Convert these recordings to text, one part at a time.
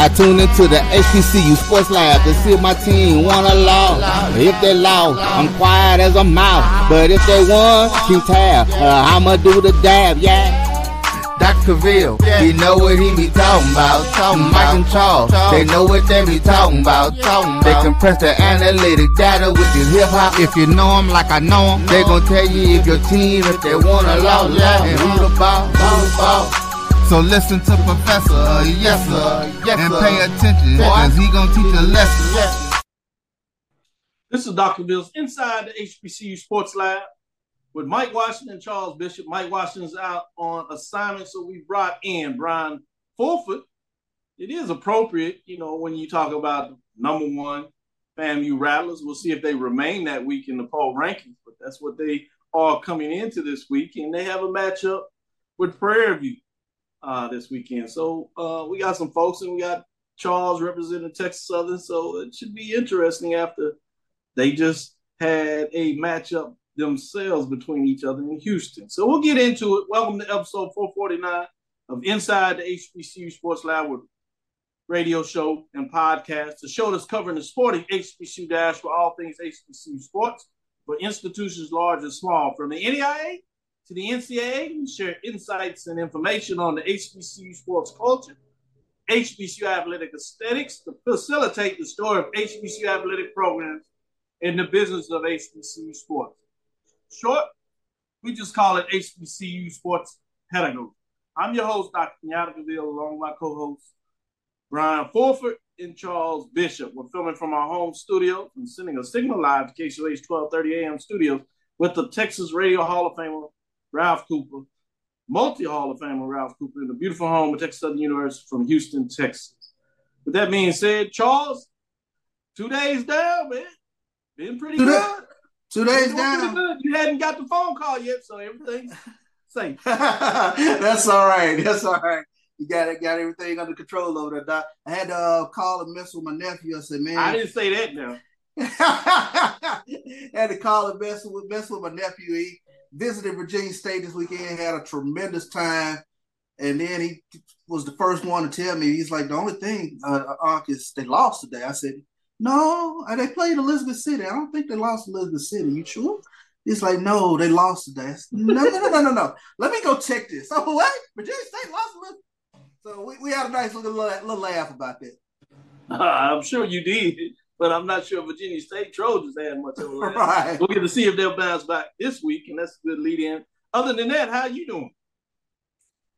I tune into the HBCU Sports Lab to see if my team won or lost. If they lost, I'm quiet as a mouse. But if they won, keep tab. Uh, I'ma do the dab, yeah. Dr. Ville, he know what he be talking about. Talking Mike and Charles, they know what they be talking about. Talking they compress the analytic data with the hip hop. If you know 'em like I know 'em, they gon' tell you if your team, if they won or lost, and who the ball, who the ball. So listen to Professor, yes sir, yes, and pay attention, cause he gonna teach a lesson. This is Dr. Cavil's Inside the HBCU Sports Lab with Mike Washington and Charles Bishop. Mike Washington's out on assignment, so we brought in Bryan Fulford. It is appropriate, you know, when you talk about number one FAMU Rattlers. We'll see if they remain that week in the poll rankings, but that's what they are coming into this week, and they have a matchup with Prairie View uh, this weekend. So uh, we got some folks, and we got Charles representing Texas Southern, so it should be interesting after they just had a matchup themselves between each other in Houston. So we'll get into it. Welcome to episode 449 of Inside the HBCU Sports Lab with radio show and podcast. The show that's covering the sporting HBCU dash for all things HBCU sports for institutions large and small, from the NAIA to the NCAA. We share insights and information on the HBCU sports culture, HBCU athletic aesthetics to facilitate the story of HBCU athletic programs in the business of HBCU sports. Short, we just call it HBCU sports pedagogy. I'm your host, Dr. Kenyatta Cavil, along with my co-hosts, Bryan Fulford and Charles Bishop. We're filming from our home studio and sending a signal live to KCOH 1230 AM studios with the Texas Radio Hall of Famer, Ralph Cooper, multi-Hall of Famer Ralph Cooper, in the beautiful home of Texas Southern University from Houston, Texas. With that being said, Charles, two days down, man. Been pretty Two good. Two days Been doing pretty down. You hadn't got the phone call yet, so everything's safe. That's all right. That's all right. You got it. Got everything under control over there, Doc. I had to uh, call and mess with my nephew. I said, man, I didn't say that now. had to call and mess with mess with my nephew. He visited Virginia State this weekend, had a tremendous time, and then he was the first one to tell me he's like the only thing, uh, Unc, is they lost today. I said, no, uh, they played Elizabeth City. I don't think they lost Elizabeth City. You sure? He's like, no, they lost today. No, no, no, no, no, no. Let me go check this. Oh, what? Virginia State lost Elizabeth. So we, we had a nice little little laugh about that. I'm sure you did, but I'm not sure Virginia State Trojans had much of a laugh. Right. We'll get to see if they'll bounce back this week, and that's a good lead in. Other than that, how you doing?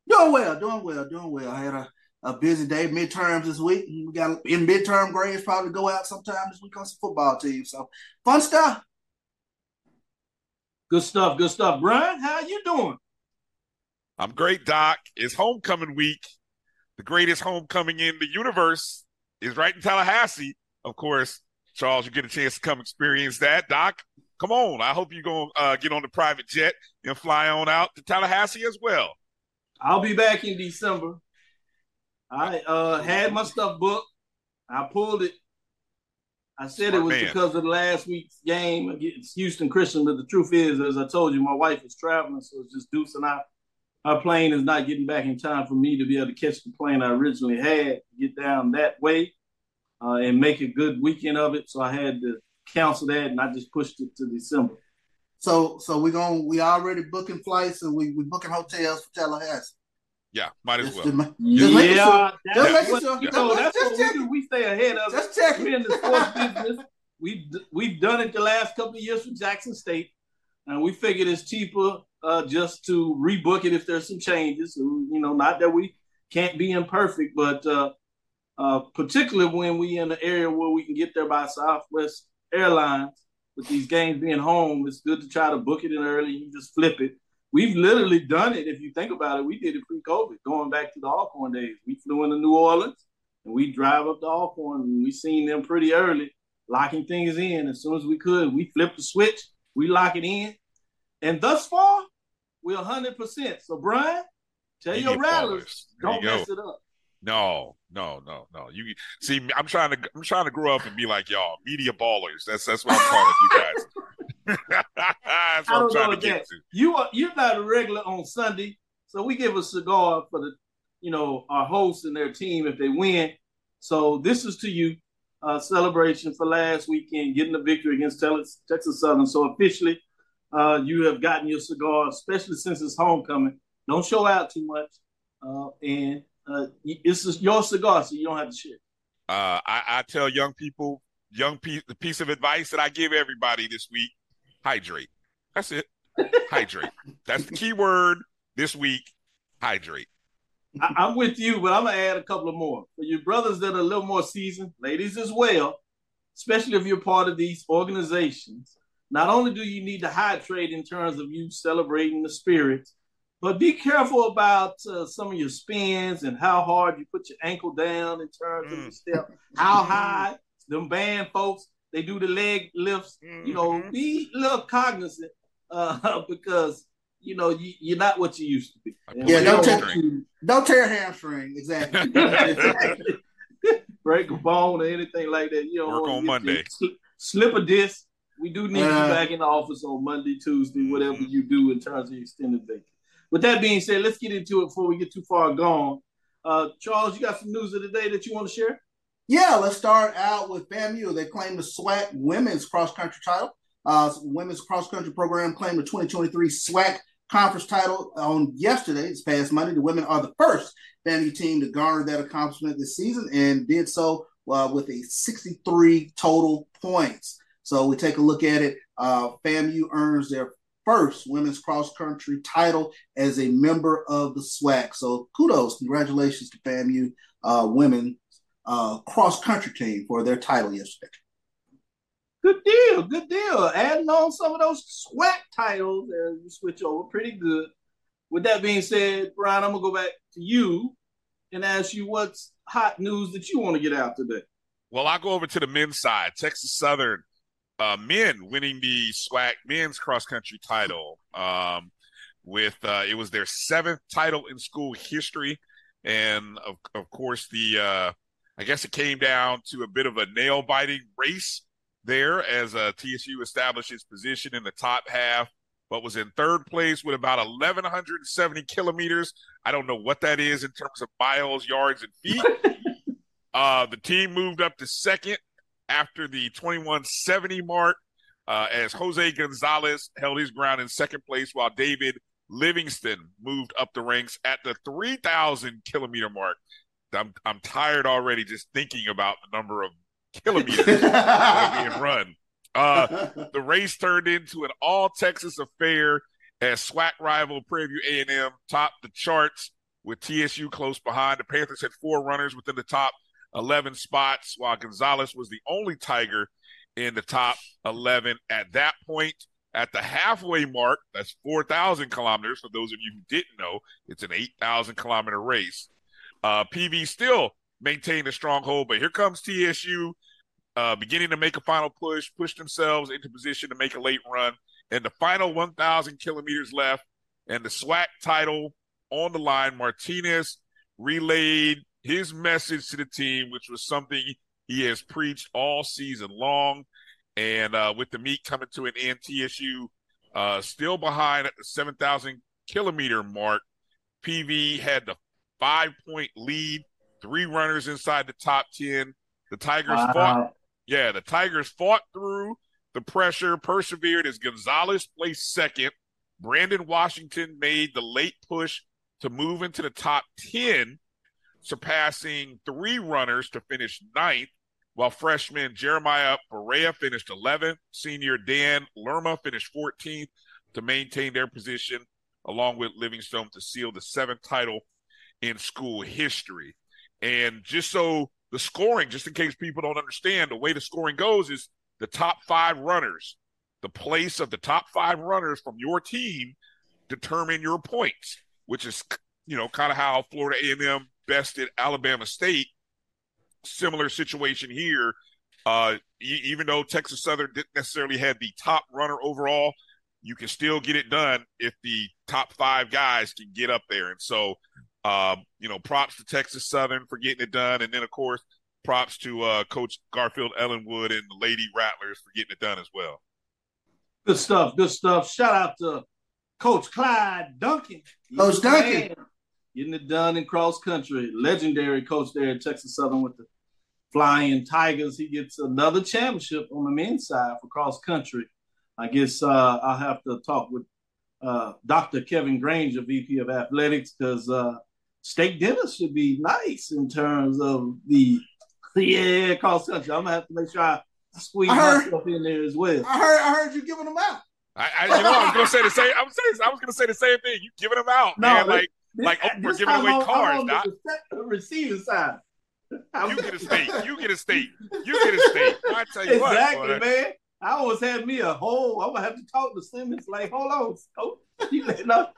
Doing well, doing well, doing well. I had a, a busy day, midterms this week. We got in midterm grades probably go out sometime this week on some football team. So fun stuff. Good stuff, good stuff. Bryan, how you doing? I'm great, Doc. It's homecoming week. The greatest homecoming in the universe is right in Tallahassee. Of course, Charles, you get a chance to come experience that. Doc, come on. I hope you're going to uh, get on the private jet and fly on out to Tallahassee as well. I'll be back in December. I uh, had my stuff booked. I pulled it. I said it was man. because of the last week's game against Houston Christian, but the truth is, as I told you, my wife is traveling, so it's just Deuce and I. Our plane is not getting back in time for me to be able to catch the plane I originally had, get down that way, uh, and make a good weekend of it. So I had to cancel that, and I just pushed it to December. So so we're going we already booking flights and we we booking hotels for Tallahassee. Yeah, might as well. just ma- just making Yeah, sure. Just making sure. you know, that's Just what we do. We stay ahead of it. Just check. We're in the sports business. We've we've done it the last couple of years for Jackson State, and we figured it's cheaper uh, just to rebook it if there's some changes. You know, not that we can't be imperfect, but uh, uh, particularly when we in the area where we can get there by Southwest Airlines. With these games being home, it's good to try to book it in early. You just flip it. We've literally done it. If you think about it, we did it pre-COVID, going back to the Alcorn days. We flew into New Orleans and we drive up to Alcorn and we seen them pretty early, locking things in as soon as we could. We flip the switch, we lock it in. And thus far, we're 100%. So, Bryan, tell your rattlers. Don't you mess it up. No, no, no, no. You see, I'm trying to I'm trying to grow up and be like y'all, media ballers. That's that's what I'm calling you guys. that's what I'm trying to get that- to. You are you're not a regular on Sunday, so we give a cigar for the you know our hosts and their team if they win. So this is to you, uh, celebration for last weekend, getting the victory against Texas, Texas Southern. So officially, uh, you have gotten your cigar, especially since it's homecoming. Don't show out too much, uh, and uh, it's just your cigar, so you don't have to share. Uh, I, I tell young people, young piece, the piece of advice that I give everybody this week: hydrate. That's it. hydrate. That's the key word this week. Hydrate. I, I'm with you, but I'm gonna add a couple of more for your brothers that are a little more seasoned, ladies as well. Especially if you're part of these organizations, not only do you need to hydrate in terms of you celebrating the spirits, but be careful about uh, some of your spins and how hard you put your ankle down in terms of Mm. your step, how high them band folks they do the leg lifts. You know, Mhm. be a little cognizant uh, because you know you, you're not what you used to be. Yeah, we don't want take- Don't tear a hamstring. Exactly. break a bone or anything like that. You don't Work on Monday. you- Slip, slip a disc. We do need Uh, you back in the office on Monday, Tuesday, whatever Mhm. you do in terms of extended vacation. With that being said, let's get into it before we get too far gone. Uh, Charles, you got some news of the day that you want to share? Yeah, let's start out with FAMU. They claimed the SWAC women's cross country title. Uh, women's cross country program claimed the 2023 SWAC conference title on yesterday, this past Monday. The women are the first FAMU team to garner that accomplishment this season and did so uh, with a 63 total points. So we take a look at it. Uh, FAMU earns their first women's cross country title as a member of the SWAC. So kudos, congratulations to FAMU uh, women uh, cross country team for their title yesterday. Good deal, good deal. Adding on some of those SWAC titles as we switch over, pretty good. With that being said, Bryan, I'm gonna go back to you and ask you what's hot news that you want to get out today. Well, I'll go over to the men's side. Texas Southern uh, men winning the SWAC men's cross country title. Um, with uh, it was their seventh title in school history, and of, of course the uh, I guess it came down to a bit of a nail biting race there as uh, TSU established its position in the top half, but was in third place with about 1,170 kilometers. I don't know what that is in terms of miles, yards, and feet. Uh, the team moved up to second after the 2170 mark uh, as Jose Gonzalez held his ground in second place while David Livingston moved up the ranks at the 3,000 kilometer mark. I'm, I'm tired already just thinking about the number of kilometers being run. Uh, the race turned into an all Texas affair as SWAC rival Prairie View A&M topped the charts with TSU close behind. The Panthers had four runners within the top 11 spots, while Gonzalez was the only Tiger in the top 11 at that point. At the halfway mark, that's 4,000 kilometers. For those of you who didn't know, it's an 8,000 kilometer race. Uh, PV still maintained a stronghold, but here comes TSU uh, beginning to make a final push, push themselves into position to make a late run. And the final 1,000 kilometers left, and the SWAC title on the line. Martinez relayed his message to the team, which was something he has preached all season long. And uh, with the meet coming to an end, TSU uh, still behind at the 7,000 kilometer mark. PV had the five point lead, three runners inside the top 10. The Tigers fought yeah, the Tigers fought through the pressure, persevered as Gonzalez placed second. Brandon Washington made the late push to move into the top 10, surpassing three runners to finish ninth, while freshman Jeremiah Berea finished 11th. Senior Dan Lerma finished 14th to maintain their position, along with Livingstone to seal the seventh title in school history. And just so the scoring, just in case people don't understand, the way the scoring goes is the top five runners, the place of the top five runners from your team determine your points, which is you know kind of how Florida A&M bested Alabama State. Similar situation here. Uh, e- even though Texas Southern didn't necessarily have the top runner overall, you can still get it done if the top five guys can get up there. And so, um, you know, props to Texas Southern for getting it done. And then, of course, props to uh, Coach Garfield Ellenwood and the Lady Rattlers for getting it done as well. Good stuff. Good stuff. Shout out to Coach Clyde Duncan. Coach Duncan. Getting it done in cross country. Legendary coach there at Texas Southern with the Flying Tigers. He gets another championship on the men's side for cross country. I guess uh, I'll have to talk with uh, Dr. Kevin Granger, VP of Athletics, because uh, steak dinner should be nice in terms of the yeah cross country. I'm gonna have to make sure I squeeze I heard- myself in there as well. I heard I heard you giving them out. I, I you know, I was gonna say the same. I was saying, I was gonna say the same thing. You giving them out, No, man. but- Like Like, oh, we're giving away I'm- I'm cars, on Doc. the receiving side. You get a state. You get a state. You get a state. I tell you exactly, what, boy. man. I always had me a whole. I'm gonna have to talk to Simmons. Like, hold on, coach. You let know.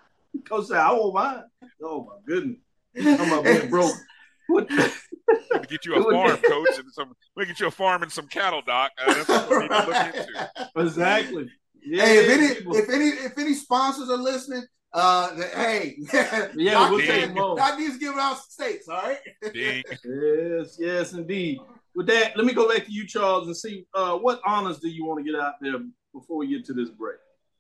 Coach said, I won't mind. Oh my goodness. I'm up being broke. What? Need to get you a farm, coach, and some. We get you a farm and some cattle, Doc. Uh, that's what we need to look into. exactly. Yeah. Hey, if any people- if any if any sponsors are listening, uh, th- hey, Yeah, Doc, we'll take needs- them all. Doc needs to give out steaks, all right? Yes, yes, indeed. With that, let me go back to you, Charles, and see uh, what honors do you want to get out there before we get to this break.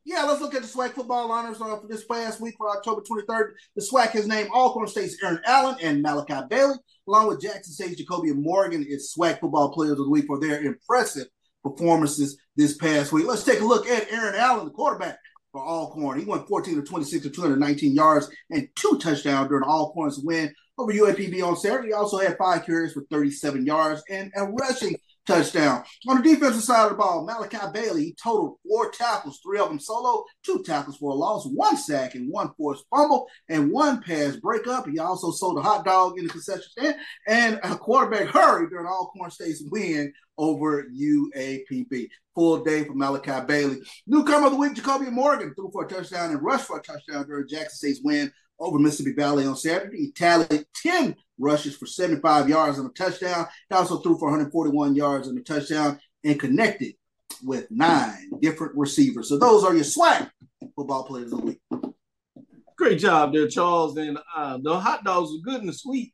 Yeah, let's look at the SWAC football honors uh, for this past week for October 23rd. The SWAC has named Alcorn State's Aaron Allen and Malachi Bailey, along with Jackson State's Jacoby Morgan, its SWAC football players of the week for their impressive performances this past week. Let's take a look at Aaron Allen, the quarterback for Alcorn. He went 14 to 26 to 219 yards and two touchdowns during Alcorn's win over UAPB on Saturday. He also had five carries for 37 yards and a rushing touchdown. On the defensive side of the ball, Malachi Bailey totaled four tackles, three of them solo, two tackles for a loss, one sack, and one forced fumble, and one pass breakup. He also sold a hot dog in the concession stand and a quarterback hurry during Alcorn State's win over UAPB. Full day for Malachi Bailey. Newcomer of the week, Jacoby Morgan threw for a touchdown and rushed for a touchdown during Jackson State's win over Mississippi Valley on Saturday. He tallied 10 rushes for 75 yards and a touchdown. He also threw for 141 yards and a touchdown and connected with nine different receivers. So those are your SWAC football players of the week. Great job there, Charles. And uh, the hot dogs are good and sweet,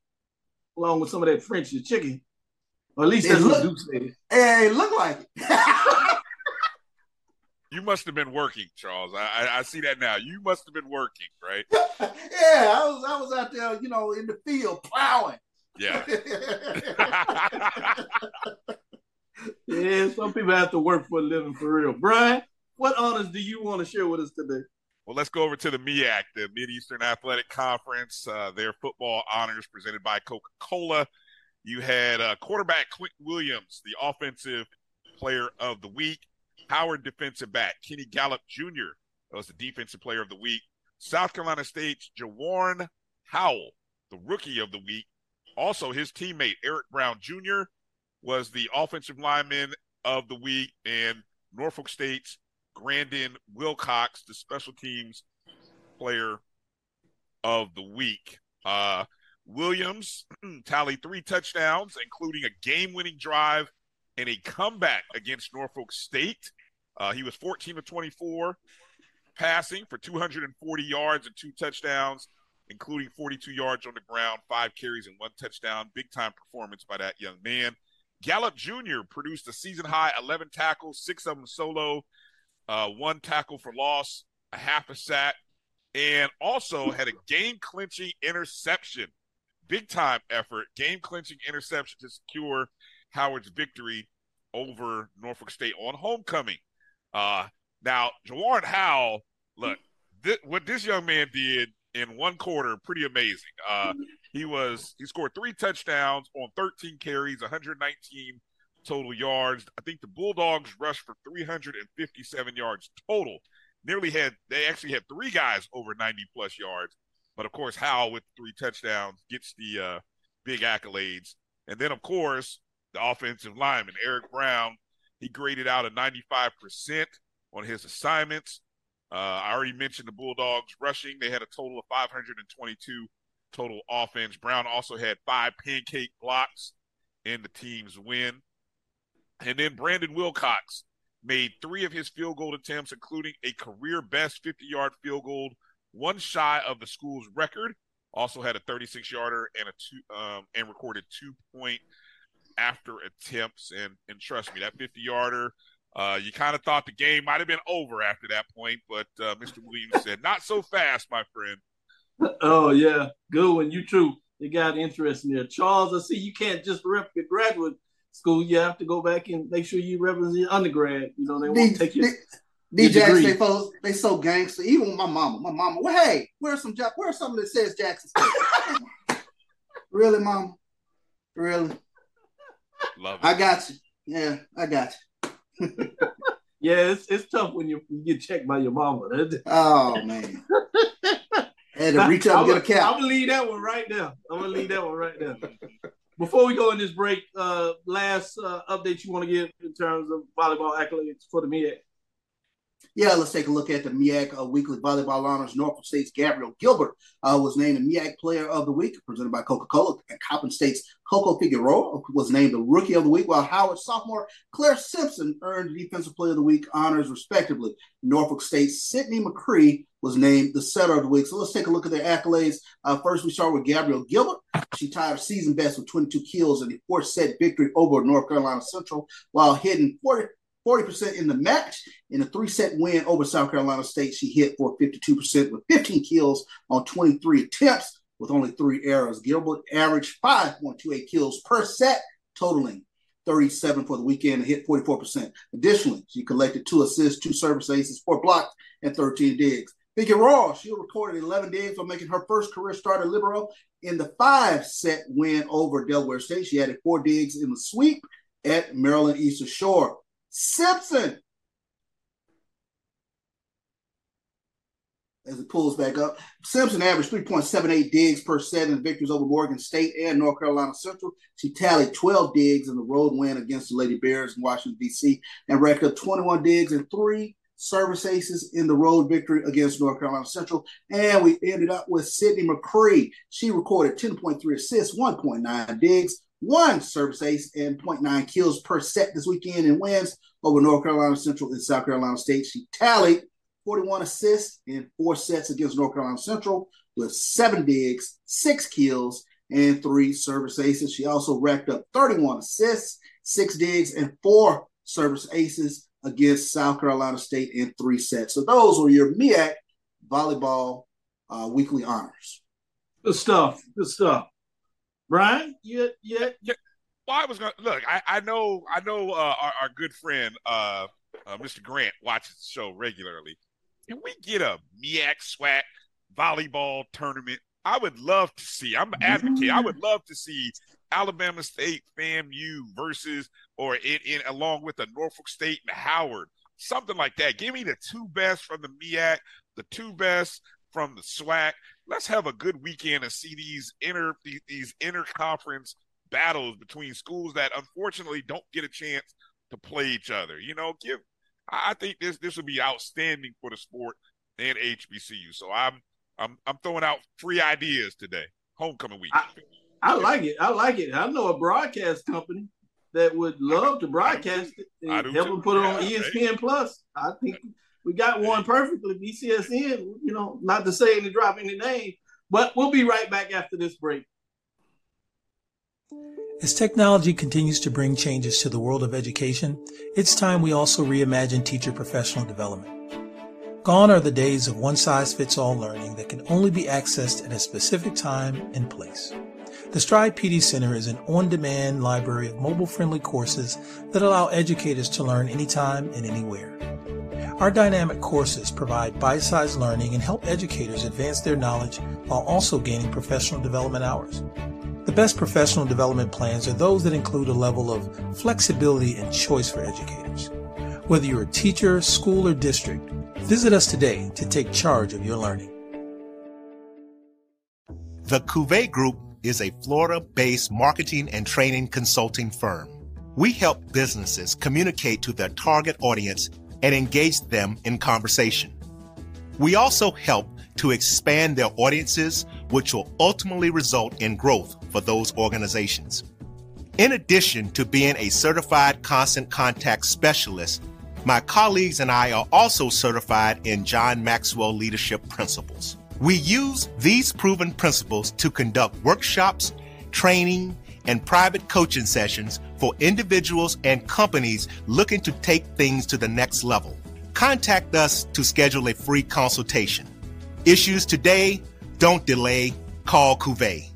along with some of that French chicken. Or at least They that's what look- Duke said. Hey, it looked like it. You must have been working, Charles. I, I, I see that now. You must have been working, right? yeah, I was I was out there, you know, in the field plowing. Yeah. Yeah, some people have to work for a living for real. Bryan, what honors do you want to share with us today? Well, let's go over to the MEAC, the Mid Eastern Athletic Conference. Uh, their football honors presented by Coca Cola. You had uh, quarterback Quinton Williams, the offensive player of the week. Howard defensive back Kenny Gallup Jr. was the defensive player of the week. South Carolina State's Jawarn Howell, the rookie of the week. Also, his teammate Eric Brown Jr. was the offensive lineman of the week, and Norfolk State's Grandin Wilcox, the special teams player of the week. Uh, Williams tallied three touchdowns, including a game winning drive and a comeback against Norfolk State. Uh, he was 14 to 24, passing for 240 yards and two touchdowns, including 42 yards on the ground, five carries, and one touchdown. Big time performance by that young man. Gallup Jr. produced a season high 11 tackles, six of them solo, uh, one tackle for loss, a half a sack, and also had a game clinching interception. Big time effort, game clinching interception to secure Howard's victory over Norfolk State on homecoming. Uh, now, Jawarn Howell, look, thi- what this young man did in one quarter, pretty amazing. Uh, he was he scored three touchdowns on 13 carries, 119 total yards. I think the Bulldogs rushed for 357 yards total. Nearly had they actually had three guys over 90 plus yards, but of course Howell with three touchdowns gets the uh, big accolades. And then of course the offensive lineman Eric Brown, he graded out a 95% on his assignments. Uh, I already mentioned the Bulldogs rushing; they had a total of 522 total offense. Brown also had five pancake blocks in the team's win. And then Brandon Wilcox, made three of his field goal attempts, including a career best 50 yard field goal, one shy of the school's record. Also had a 36 yarder and a two um, and recorded two point after attempts. And and trust me, that 50 yarder, uh, you kind of thought the game might have been over after that point, but uh, Mr. Williams said, "Not so fast, my friend." Oh yeah, good one. You too. You got interesting there, Charles. I see you can't just rep your graduate school. You have to go back and make sure you represent undergrad. You know they won't take you. D Jackson, they folks, they so gangster. Even with my mama, my mama. Well, hey, where's some where's something that says Jackson? really, mom? Really? Love it. I got you. Yeah, I got you. yeah, it's it's tough when you, you get checked by your mama. oh man. had to reach up and get a cap. I'm gonna leave that one right there. I'm gonna leave that one right there. Before we go in this break, uh, last uh, update you want to give in terms of volleyball accolades for the MEAC? Yeah, let's take a look at the MEAC uh, Weekly Volleyball Honors. Norfolk State's Gabriel Gilbert uh, was named the MEAC Player of the Week, presented by Coca-Cola. And Coppin State's Coco Figueroa was named the Rookie of the Week, while Howard sophomore Claire Simpson earned Defensive Player of the Week honors, respectively. Norfolk State's Sydney McCree was named the Setter of the Week. So let's take a look at their accolades. Uh, first, we start with Gabrielle Gilbert. She tied her season best with 22 kills in the fourth set victory over North Carolina Central, while hitting 40 40% in the match. In a three set win over South Carolina State, she hit for 52% with 15 kills on 23 attempts with only three errors. Gilbert averaged 5.28 kills per set, totaling 37 for the weekend and hit 44%. Additionally, she collected two assists, two service aces, four blocks, and 13 digs. Figueroa, she recorded 11 digs for making her first career starter libero in the five set win over Delaware State. She added four digs in the sweep at Maryland Eastern Shore. Simpson. As it pulls back up, Simpson averaged 3.78 digs per set in victories over Morgan State and North Carolina Central. She tallied 12 digs in the road win against the Lady Bears in Washington, D.C., and racked up 21 digs and three service aces in the road victory against North Carolina Central. And we ended up with Sydney McCree. She recorded 10.3 assists, 1.9 digs, one service ace and 0.9 kills per set this weekend and wins over North Carolina Central and South Carolina State. She tallied 41 assists in four sets against North Carolina Central with seven digs, six kills, and three service aces. She also racked up 31 assists, six digs, and four service aces against South Carolina State in three sets. So those were your MEAC volleyball uh, weekly honors. Good stuff. Good stuff. Bryan, yeah, yeah. yeah. Well, I was gonna look. I, I know, I know. Uh, our, our good friend, uh, uh, Mr. Grant, watches the show regularly. Can we get a MEAC SWAC volleyball tournament? I would love to see. I'm an advocate. I would love to see Alabama State FAMU versus, or in, in along with the Norfolk State and Howard, something like that. Give me the two best from the MEAC, the two best from the SWAC. Let's have a good weekend and see these inter these interconference battles between schools that unfortunately don't get a chance to play each other. You know, give I think this this would be outstanding for the sport and HBCU. So I'm I'm I'm throwing out free ideas today. Homecoming week. I, I like it. I like it. I know a broadcast company that would love to broadcast it and help them put it on ESPN Plus. I think we got one perfectly, BCSN, you know, not to say any drop any name, but we'll be right back after this break. As technology continues to bring changes to the world of education, it's time we also reimagine teacher professional development. Gone are the days of one size fits all learning that can only be accessed at a specific time and place. The Stride PD Center is an on demand library of mobile friendly courses that allow educators to learn anytime and anywhere. Our dynamic courses provide bite sized learning and help educators advance their knowledge while also gaining professional development hours. The best professional development plans are those that include a level of flexibility and choice for educators. Whether you're a teacher, school, or district, visit us today to take charge of your learning. The Cuvée Group is a Florida based marketing and training consulting firm. We help businesses communicate to their target audience and engage them in conversation. We also help to expand their audiences, which will ultimately result in growth for those organizations. In addition to being a certified constant contact specialist, My colleagues and I are also certified in John Maxwell Leadership Principles. We use these proven principles to conduct workshops, training, and private coaching sessions for individuals and companies looking to take things to the next level. Contact us to schedule a free consultation. Issues today, don't delay, call Cuvée.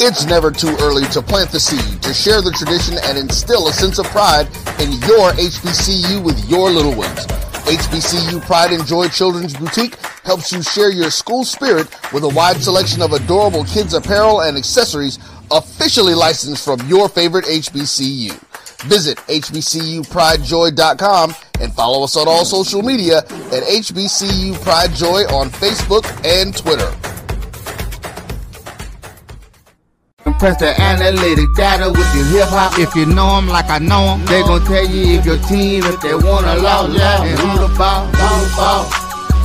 It's never too early to plant the seed, to share the tradition, and instill a sense of pride in your HBCU with your little ones. HBCU Pride and Joy Children's Boutique helps you share your school spirit with a wide selection of adorable kids apparel and accessories officially licensed from your favorite HBCU. Visit HBCUPrideJoy.com and follow us on all social media at HBCU Pride Joy on Facebook and Twitter. Press the analytic data with your hip hop. If you know them like I know them, they gon' tell you if your team, if they wanna law, yeah, and who the ball, who the ball.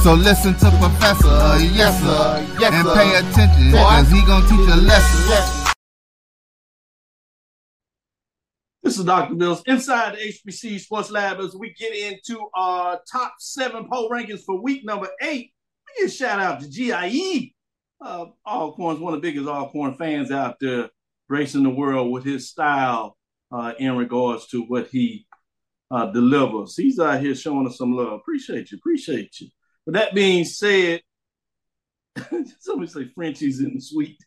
So listen to Professor, uh, yes sir, yes, and pay attention, cause he gon' teach a lesson. This is Dr. Mills inside the HBC Sports Lab as we get into our top seven poll rankings for week number eight. We give a shout out to GIE uh, Alcorn's one of the biggest Alcorn fans out there, gracing the world with his style uh, in regards to what he uh, delivers. He's out here showing us some love. Appreciate you, appreciate you. But that being said, somebody say Frenchie's in the suite.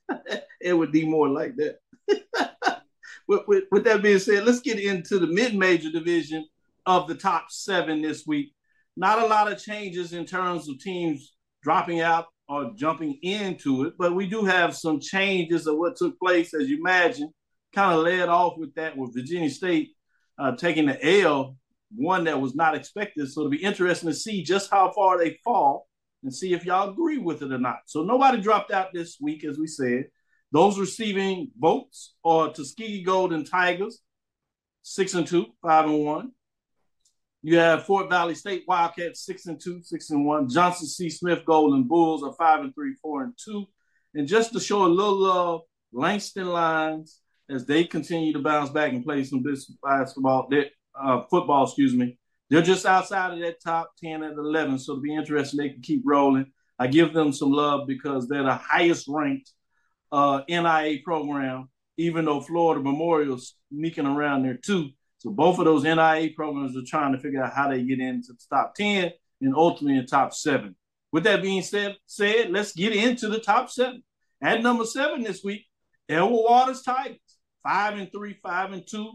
it would be more like that. with, with, with that being said, let's get into the mid-major division of the top seven this week. Not a lot of changes in terms of teams dropping out or jumping into it, but we do have some changes of what took place, as you imagine. Kind of led off with that with Virginia State uh, taking the L, one that was not expected. So it'll be interesting to see just how far they fall and see if y'all agree with it or not. So nobody dropped out this week, as we said. Those receiving votes are Tuskegee Golden Tigers, six and two, five and one. You have Fort Valley State Wildcats six and two, six and one. Johnson C. Smith Golden Bulls are five and three, four and two. And just to show a little love, Langston Lions as they continue to bounce back and play some basketball, uh, football, excuse me. They're just outside of that top 10 and 11. So to be interesting, they can keep rolling. I give them some love because they're the highest ranked uh, NAIA program, even though Florida Memorial's sneaking around there too. So both of those NAIA programs are trying to figure out how they get into the top 10 and ultimately in top seven. With that being said, said, let's get into the top seven. At number seven this week, Edward Waters Tigers, five and three, five and two,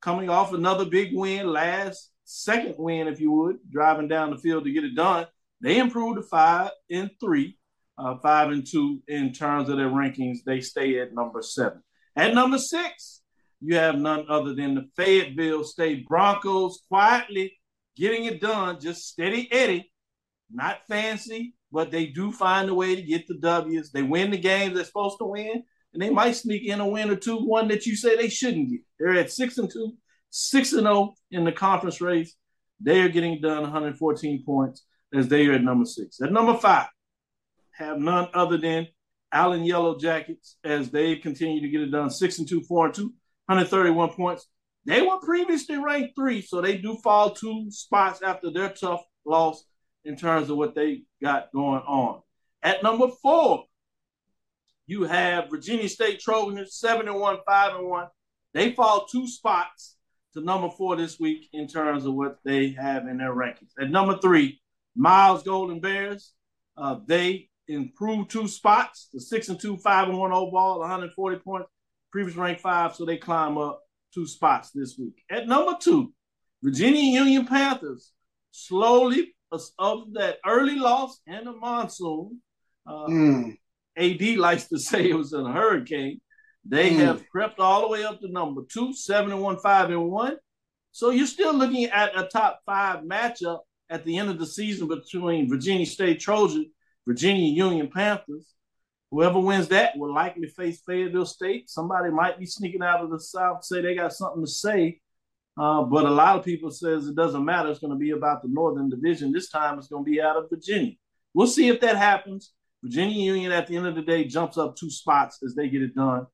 coming off another big win last second win, if you would, driving down the field to get it done. They improved to five and three, uh, five and two in terms of their rankings. They stay at number seven. At number six, you have none other than the Fayetteville State Broncos quietly getting it done, just steady Eddie, not fancy, but they do find a way to get the W's. They win the games they're supposed to win, and they might sneak in a win or two, one that you say they shouldn't get. They're at six and two, six and zero oh in the conference race. They are getting done 114 points as they are at number six. At number five, have none other than Allen Yellow Jackets as they continue to get it done, six and two, four and two. 131 points. They were previously ranked three, so they do fall two spots after their tough loss in terms of what they got going on. At number four, you have Virginia State Trojans, seven and one, five and one. They fall two spots to number four this week in terms of what they have in their rankings. At number three, Miles Golden Bears. Uh, they improved two spots, the six and two, five and one overall, 140 points previous ranked five, so they climb up two spots this week. At number two, Virginia Union Panthers slowly of that early loss and the monsoon. Uh, mm. AD likes to say it was a hurricane. They mm. have crept all the way up to number two, seven and one, five and one. So you're still looking at a top five matchup at the end of the season between Virginia State Trojans, Virginia Union Panthers. Whoever wins that will likely face Fayetteville State. Somebody might be sneaking out of the South, say they got something to say. Uh, but a lot of people says it doesn't matter. It's going to be about the Northern Division. This time it's going to be out of Virginia. We'll see if that happens. Virginia Union at the end of the day jumps up two spots as they get it done.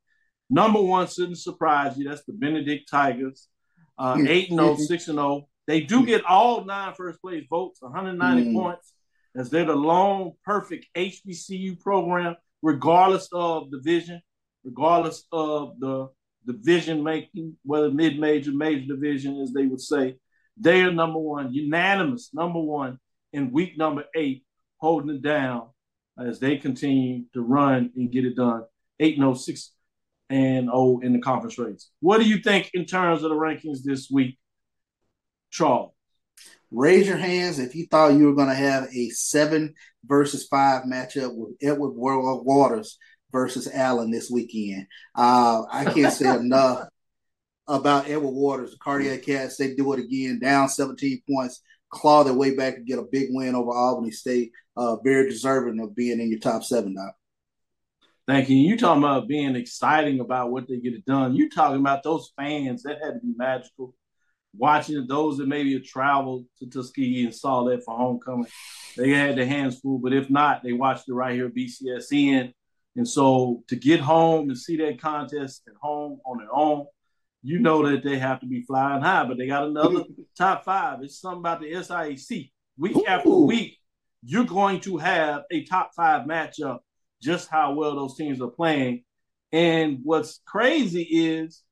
Number one shouldn't surprise you. That's the Benedict Tigers. Uh, 8 and 0, 6 and 0, They do get all nine first place votes, 190 Mm. points, as they're the lone perfect HBCU program, regardless of the division, regardless of the division making, whether mid major, major division, as they would say. They are number one, unanimous number one in week number eight, holding it down as they continue to run and get it done. 8 0, 6 and 0 in the conference race. What do you think in terms of the rankings this week, Charles? Raise your hands if you thought you were going to have a seven versus five matchup with Edward Wa- Waters versus Allen this weekend. Uh, I can't say enough about Edward Waters. The Cardiac Cats, they do it again, down 17 points, claw their way back and get a big win over Albany State. Uh, very deserving of being in your top seven now. Thank you. You talking about being exciting about what they get it done. You talking about those fans that had to be magical. Watching those that maybe have traveled to Tuskegee and saw that for homecoming, they had their hands full. But if not, they watched it right here at BCSN. And so to get home and see that contest at home on their own, you know that they have to be flying high. But they got another top five. It's something about the SIAC. Week after week, you're going to have a top five matchup just how well those teams are playing. And what's crazy is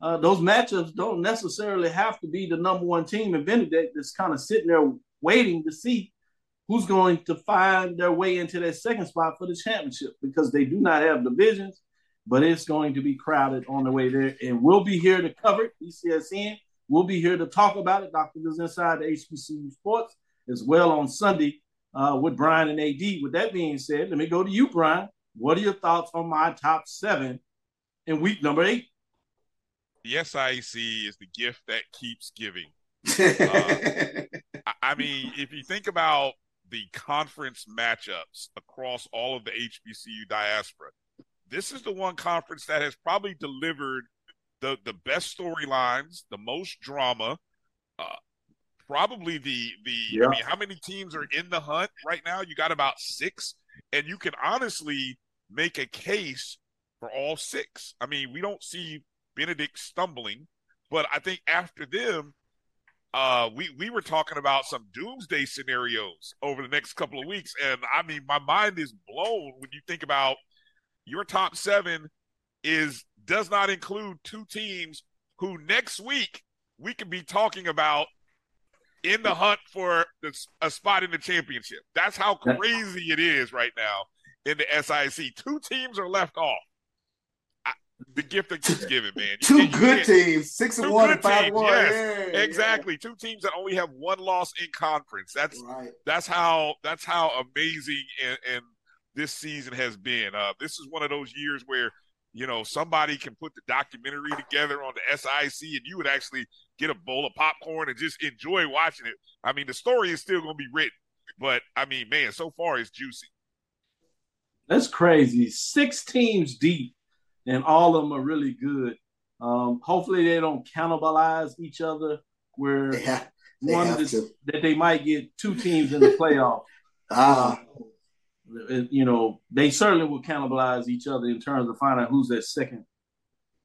uh, those matchups don't necessarily have to be the number one team in Benedict that's kind of sitting there waiting to see who's going to find their way into that second spot for the championship because they do not have divisions, but it's going to be crowded on the way there. And we'll be here to cover it, BCSN. We'll be here to talk about it. Dr. Liz inside the HBCU Sports as well on Sunday uh, with Bryan and AD. With that being said, let me go to you, Bryan. What are your thoughts on my top seven in week number eight? The SIAC is the gift that keeps giving. I- I mean, if you think about the conference matchups across all of the HBCU diaspora, this is the one conference that has probably delivered the the best storylines, the most drama, uh, probably the the. Yeah. I mean, how many teams are in the hunt right now? You got about six, and you can honestly make a case for all six. I mean, we don't see Benedict stumbling, but I think after them, uh, we we were talking about some doomsday scenarios over the next couple of weeks, and I mean, my mind is blown when you think about your top seven is does not include two teams who next week we could be talking about in the hunt for the, a spot in the championship. That's how crazy it is right now in the SIAC. Two teams are left off. I, the gift that keeps giving, man. You Two can't- you good can't- teams, six and one and five teams, and one. yes, Yeah, Exactly. Two teams that only have one loss in conference. That's. Right. that's how that's how amazing and, and this season has been. Uh, this is one of those years where you know somebody can put the documentary together on the SIAC, and you would actually get a bowl of popcorn and just enjoy watching it. I mean, the story is still going to be written, but I mean, man, so far it's juicy. That's crazy. Six teams deep, and all of them are really good. Um, hopefully, they don't cannibalize each other. Where they one that, that they might get two teams in the playoff. Ah, Uh, you know, they certainly will cannibalize each other in terms of finding out who's that second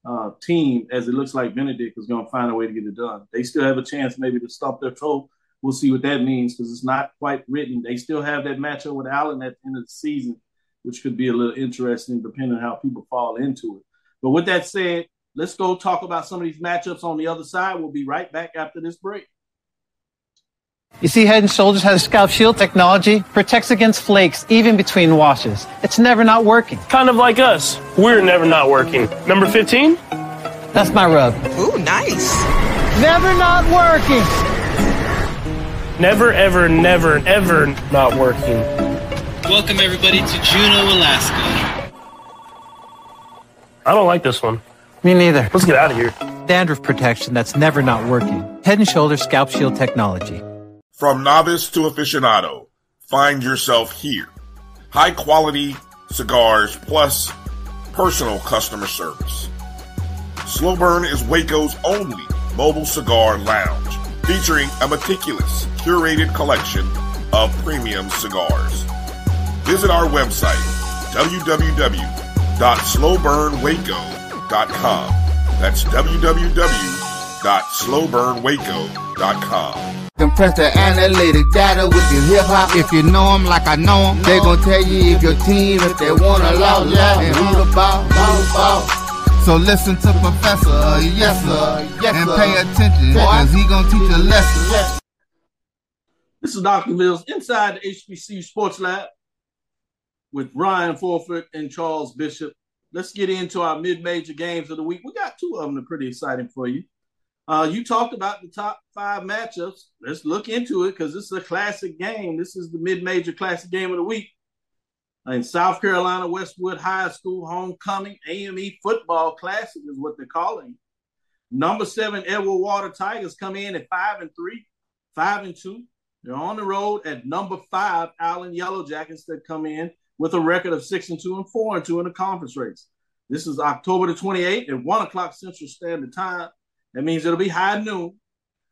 uh, team. As it looks like Benedict is going to find a way to get it done. They still have a chance maybe to stop their toe. We'll see what that means because it's not quite written. They still have that matchup with Allen at the end of the season, which could be a little interesting depending on how people fall into it. But with that said, let's go talk about some of these matchups on the other side. We'll be right back after this break. You see, Head and Shoulders has scalp shield technology, protects against flakes even between washes. It's never not working. Kind of like us. We're never not working. Number 15? That's my rub. Ooh, nice. Never not working. Never, ever, never, ever not working. Welcome everybody to Juneau, Alaska. I don't like this one. Me neither. Let's get out of here. Dandruff protection that's never not working. Head and Shoulders scalp shield technology. From novice to aficionado, find yourself here. High quality cigars plus personal customer service. Slow Burn is Waco's only mobile cigar lounge, featuring a meticulous, curated collection of premium cigars. Visit our website, www.slowburnwaco.com. That's www.slowburnwaco.com. Compress the analytic data with your hip hop. If you know them like I know them, they gon' tell you if your team, if they wanna lose, yeah, and who the ball, ball, ball. So listen to Professor, uh, yes sir, yes, and pay attention, cause he gonna teach a lesson. This is Dr. Mills inside the HBCU Sports Lab with Ryan Fulford and Charles Bishop. Let's get into our mid-major games of the week. We got two of them that are pretty exciting for you. Uh, you talked about the top five matchups. Let's look into it because this is a classic game. This is the mid-major classic game of the week. In South Carolina, Westwood High School homecoming AME football classic is what they're calling. Number seven, Edward Water Tigers come in at five and three, five and two. They're on the road at number five, Allen Yellow Jackets that come in with a record of six and two and four and two in the conference race. This is October the 28th at one o'clock Central Standard Time. That means it'll be high noon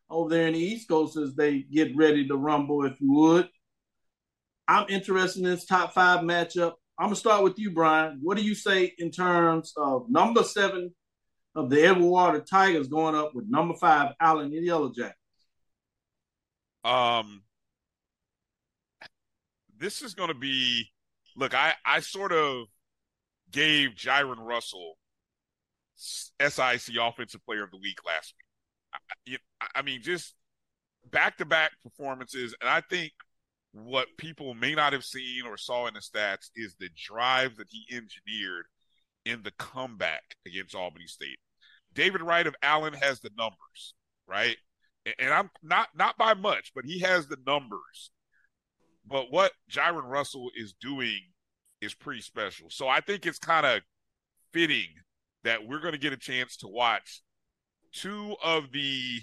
over there in the East Coast as they get ready to rumble, if you would. I'm interested in this top five matchup. I'm gonna start with you, Bryan. What do you say in terms of number seven of the Edward Water Tigers going up with number five Allen Yellow Jackets? Um, this is to be. Look, I I sort of gave Jyron Russell SIAC Offensive Player of the Week last week. I, I mean, just back to back performances, and I think what people may not have seen or saw in the stats is the drive that he engineered in the comeback against Albany State. David Wright of Allen has the numbers, right? And I'm not not by much, but he has the numbers. But what Jyron Russell is doing is pretty special. So I think it's kind of fitting that we're going to get a chance to watch two of the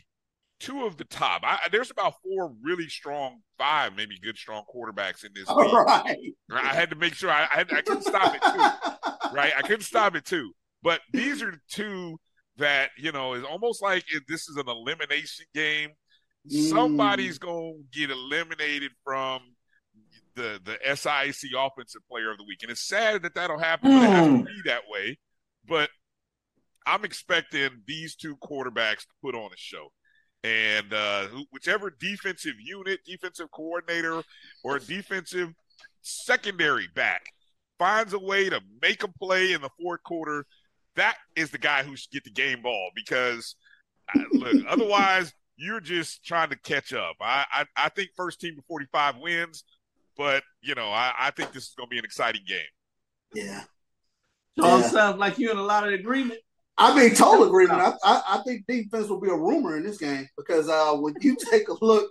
two of the top. I, there's about four really strong, five maybe good strong quarterbacks in this. All league. right. I had to make sure I, I, I couldn't stop it too. right, I couldn't stop it too. But these are two that you know is almost like if this is an elimination game. Mm. Somebody's gonna get eliminated from the the SIAC Offensive Player of the Week, and it's sad that that'll happen. But it has to Mm. be that way. But I'm expecting these two quarterbacks to put on a show. And uh, whichever defensive unit, defensive coordinator, or defensive secondary back finds a way to make a play in the fourth quarter, that is the guy who should get the game ball because look, otherwise you're just trying to catch up. I, I I think first team to 45 wins, but you know I, I think this is going to be an exciting game. Yeah. Charles Yeah. sounds like you're in a lot of agreement. I mean, total agreement. I, I, I think defense will be a rumor in this game because uh, when you take a look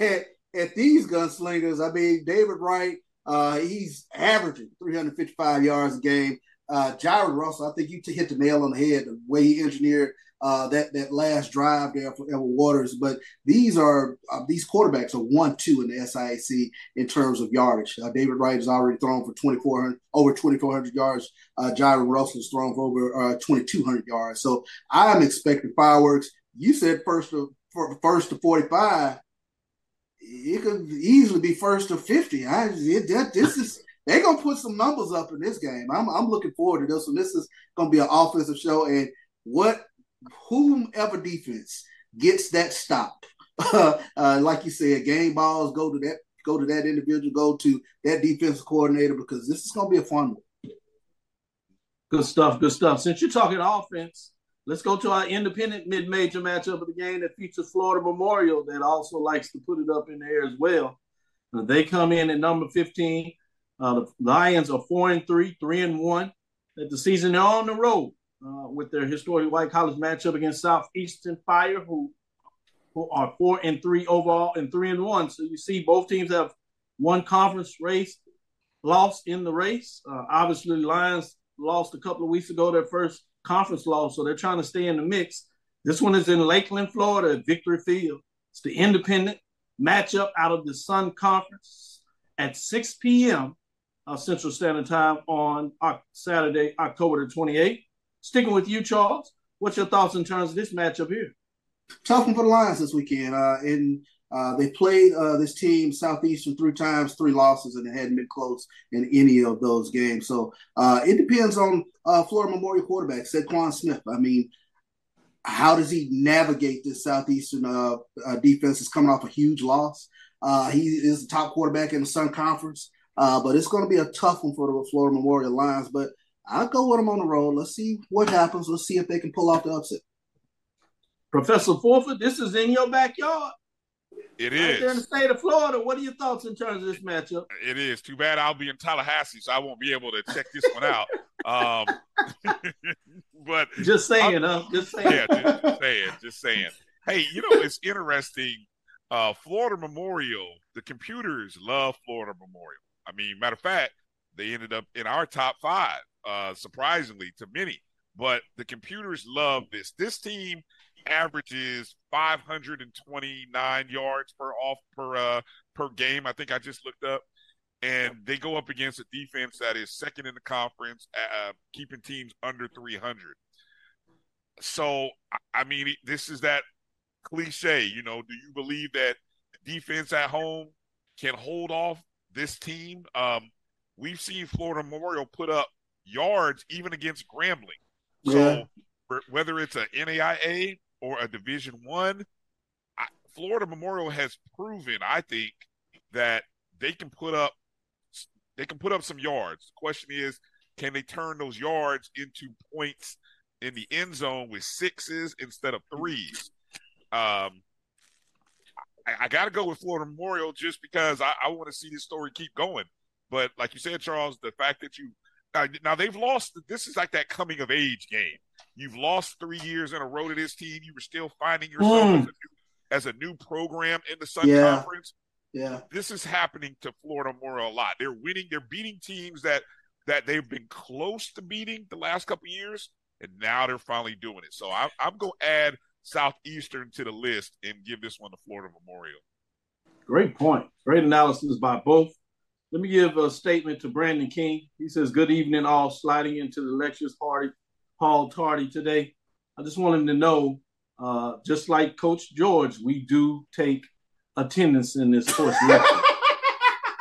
at, at these gunslingers, I mean, David Wright, uh, he's averaging 355 yards a game. Uh, Jared Russell, I think you t- hit the nail on the head the way he engineered uh, that that last drive there for Edward Waters. But these are uh, these quarterbacks are one two in the SIAC in terms of yardage. Uh, David Wright has already thrown for 2400 over 2400 yards. Uh, Jared Russell's thrown for over uh, 2200 yards. So I'm expecting fireworks. You said first to first to 45. It could easily be first to 50. I it, that, this is they're gonna put some numbers up in this game. I'm I'm looking forward to this one. This is gonna be an offensive show, and what whomever defense gets that stop, uh, like you said, game balls go to that go to that individual, go to that defensive coordinator because this is gonna be a fun one. Good stuff, good stuff. Since you're talking offense, let's go to our independent mid-major matchup of the game that features Florida Memorial that also likes to put it up in there as well. Uh, they come in at number 15. Uh, the Lions are four and three, three and one. At the season, they're on the road uh, with their historic White College matchup against Southeastern Fire, who who are four and three overall and three and one. So you see, both teams have one conference race lost in the race. Uh, obviously, Lions lost a couple of weeks ago, their first conference loss, so they're trying to stay in the mix. This one is in Lakeland, Florida, Victory Field. It's the independent matchup out of the Sun Conference at 6 p.m. Uh, Central Standard Time on Saturday, October the 28th. Sticking with you, Charles, what's your thoughts in terms of this matchup here? tough one for the Lions this weekend. Uh, and uh, they played uh, this team Southeastern three times, three losses, and it hadn't been close in any of those games. So uh, it depends on uh, Florida Memorial quarterback Saquon Smith. I mean, how does he navigate this Southeastern uh, uh, defense? Is coming off a huge loss. He is the top quarterback in the Sun Conference, but it's going to be a tough one for the Florida Memorial Lions. But I'll go with them on the road. Let's see what happens. Let's see if they can pull off the upset. Professor Fulford, this is in your backyard. It right is. there in the state of Florida. What are your thoughts in terms of this matchup? It is. Too bad I'll be in Tallahassee, so I won't be able to check this one out. Um, but just saying, huh? Just saying. Yeah, just, just saying. Just saying. Hey, you know it's interesting. Uh, Florida Memorial. The computers love Florida Memorial. I mean, matter of fact, they ended up in our top five, uh, surprisingly to many. But the computers love this. This team averages 529 yards per off per uh, per game. I think I just looked up, and they go up against a defense that is second in the conference, uh, keeping teams under 300. So, I mean, this is that cliche. You know, do you believe that defense at home can hold off this team? Um, we've seen Florida Memorial put up yards even against Grambling. So yeah. whether it's a NAIA or a Division One, Florida Memorial has proven, I think, that they can put up they can put up some yards. The question is, can they turn those yards into points in the end zone with sixes instead of threes? Um, I, I got to go with Florida Memorial just because I, I want to see this story keep going. But like you said, Charles, the fact that you now, now they've lost. This is like that coming of age game. You've lost three years in a row to this team. You were still finding yourself mm. as, a new, as, a new, program in the Sun yeah. Conference. Yeah, this is happening to Florida Memorial a lot. They're winning. They're beating teams that that they've been close to beating the last couple years, and now they're finally doing it. So I, I'm going to add Southeastern to the list and give this one to Florida Memorial. Great point. Great analysis by both. Let me give a statement to Brandon King. He says, Good evening, all sliding into the lectures party hall tardy today. I just want him to know, uh, just like Coach George, we do take attendance in this course lecture.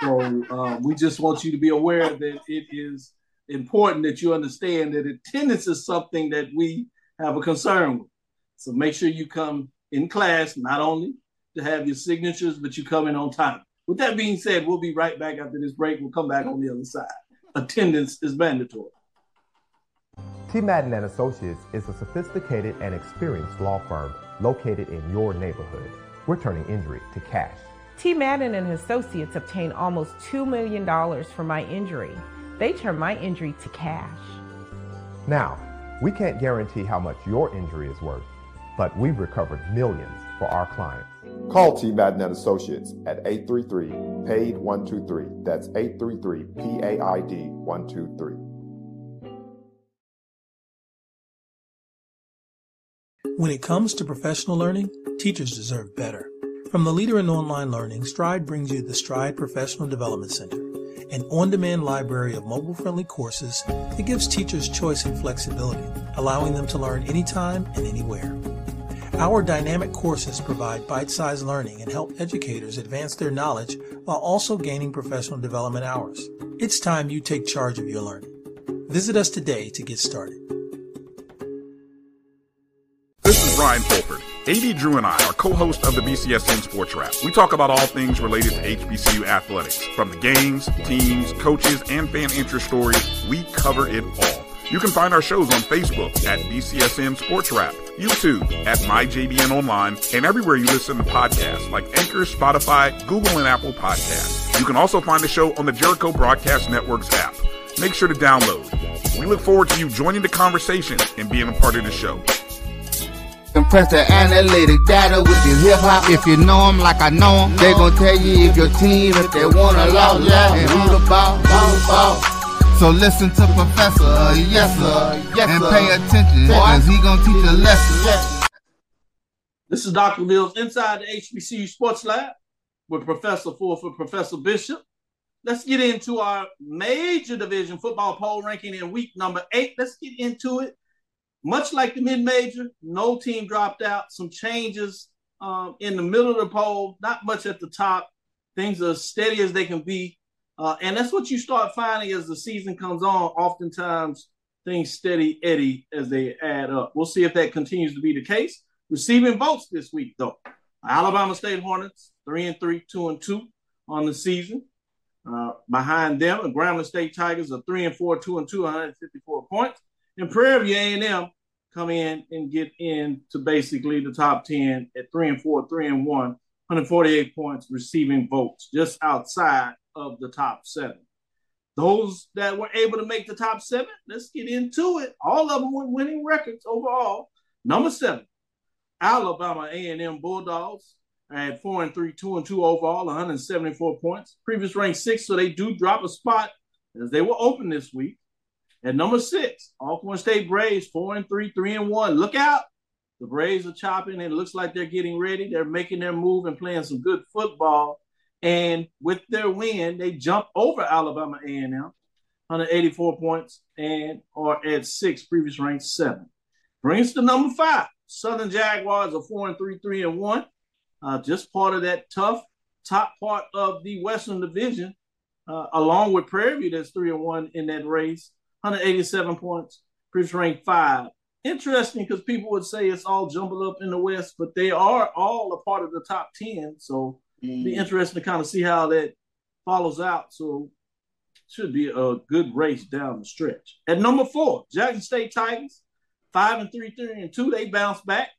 so uh, we just want you to be aware that it is important that you understand that attendance is something that we have a concern with. So make sure you come in class, not only to have your signatures, but you come in on time. With that being said, we'll be right back after this break. We'll come back on the other side. Attendance is mandatory. T. Madden and Associates is a sophisticated and experienced law firm located in your neighborhood. We're turning injury to cash. T. Madden and Associates obtained almost $2 million for my injury. They turned my injury to cash. Now, we can't guarantee how much your injury is worth, but we've recovered millions for our clients. Call T. Madden and Associates at 833 PAID 123. That's 833 PAID 123. When it comes to professional learning, teachers deserve better. From the leader in online learning, Stride brings you the Stride Professional Development Center, an on demand library of mobile friendly courses that gives teachers choice and flexibility, allowing them to learn anytime and anywhere. Our dynamic courses provide bite sized learning and help educators advance their knowledge while also gaining professional development hours. It's time you take charge of your learning. Visit us today to get started. This is Ryan Fulford. AD Drew and I are co-hosts of the BCSN Sports Wrap. We talk about all things related to HBCU athletics, from the games, teams, coaches, and fan interest stories. We cover it all. You can find our shows on Facebook at BCSN Sports Wrap, YouTube at MyJBN Online, and everywhere you listen to podcasts like Anchor, Spotify, Google, and Apple Podcasts. You can also find the show on the Jericho Broadcast Network's app. Make sure to download. We look forward to you joining the conversation and being a part of the show. Compress the analytic data with your hip hop. If you know them like I know them, they gon' tell you if your team, if they wanna lose, yeah, and who the ball, ball, ball. So listen to Professor, yes sir, yes, and pay attention, cause he gonna teach a lesson. This is Dr. Mills inside the HBCU Sports Lab with Professor Fulford, Professor Bishop. Let's get into our major division football poll ranking in week number eight. Let's get into it. Much like the mid-major, no team dropped out. Some changes um, in the middle of the poll, not much at the top. Things are steady as they can be. Uh, and that's what you start finding as the season comes on. Oftentimes, things steady Eddie as they add up. We'll see if that continues to be the case. Receiving votes this week, though. Alabama State Hornets, three and three, two and two on the season. Uh, behind them, the Grambling State Tigers are three and four, two and two, 154 points. And Prairie View A&M come in and get into basically the top 10 at three and four, three and one, 148 points, receiving votes just outside of the top seven. Those that were able to make the top seven, let's get into it. All of them with winning records overall. Number seven, Alabama A&M Bulldogs at four and three, two and two overall, 174 points. Previous ranked six, so they do drop a spot as they were open this week. At number six, Alcorn State Braves, four and three, three and one. Look out. The Braves are chopping, and it looks like they're getting ready. They're making their move and playing some good football. And with their win, they jump over Alabama A&M, 184 points, and are at six, previous ranked seven. Brings to number five. Southern Jaguars are four and three, three and one. Uh, just part of that tough top part of the Western Division, uh, along with Prairie View, that's three and one in that race, 187 points, previous ranked five. Interesting because people would say it's all jumbled up in the West, but they are all a part of the top 10. So mm. be interesting to kind of see how that follows out. So should be a good race down the stretch. At number four, Jackson State Tigers, five and three, three and two. They bounce back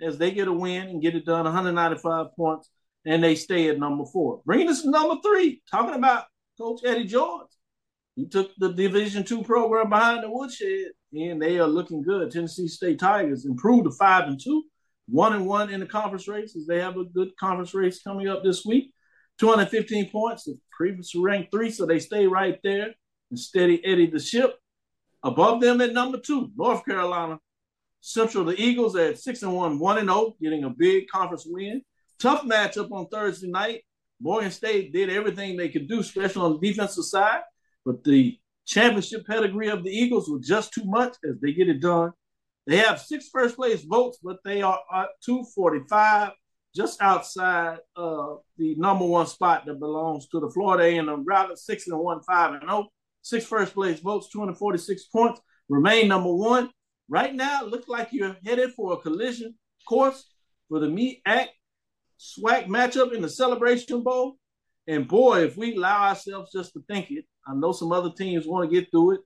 as they get a win and get it done, 195 points, and they stay at number four. Bringing us to number three, talking about Coach Eddie George. He took the Division two program behind the woodshed, and they are looking good. Tennessee State Tigers improved to five and two, one and one in the conference races. They have a good conference race coming up this week. 215 points, the previous ranked three, so they stay right there and steady Eddie the ship. Above them at number two, North Carolina Central, the Eagles at six and one, one and zero, oh, getting a big conference win. Tough matchup on Thursday night. Morgan State did everything they could do, especially on the defensive side. But the championship pedigree of the Eagles was just too much as they get it done. They have six first place votes, but they are at 245, just outside uh, the number one spot that belongs to the Florida A&M Rattler six and one, five and. Oh. Six first place votes, 246 points, remain number one. Right now, it looks like you're headed for a collision course for the MEAC SWAC matchup in the Celebration Bowl. And boy, if we allow ourselves just to think it, I know some other teams want to get through it.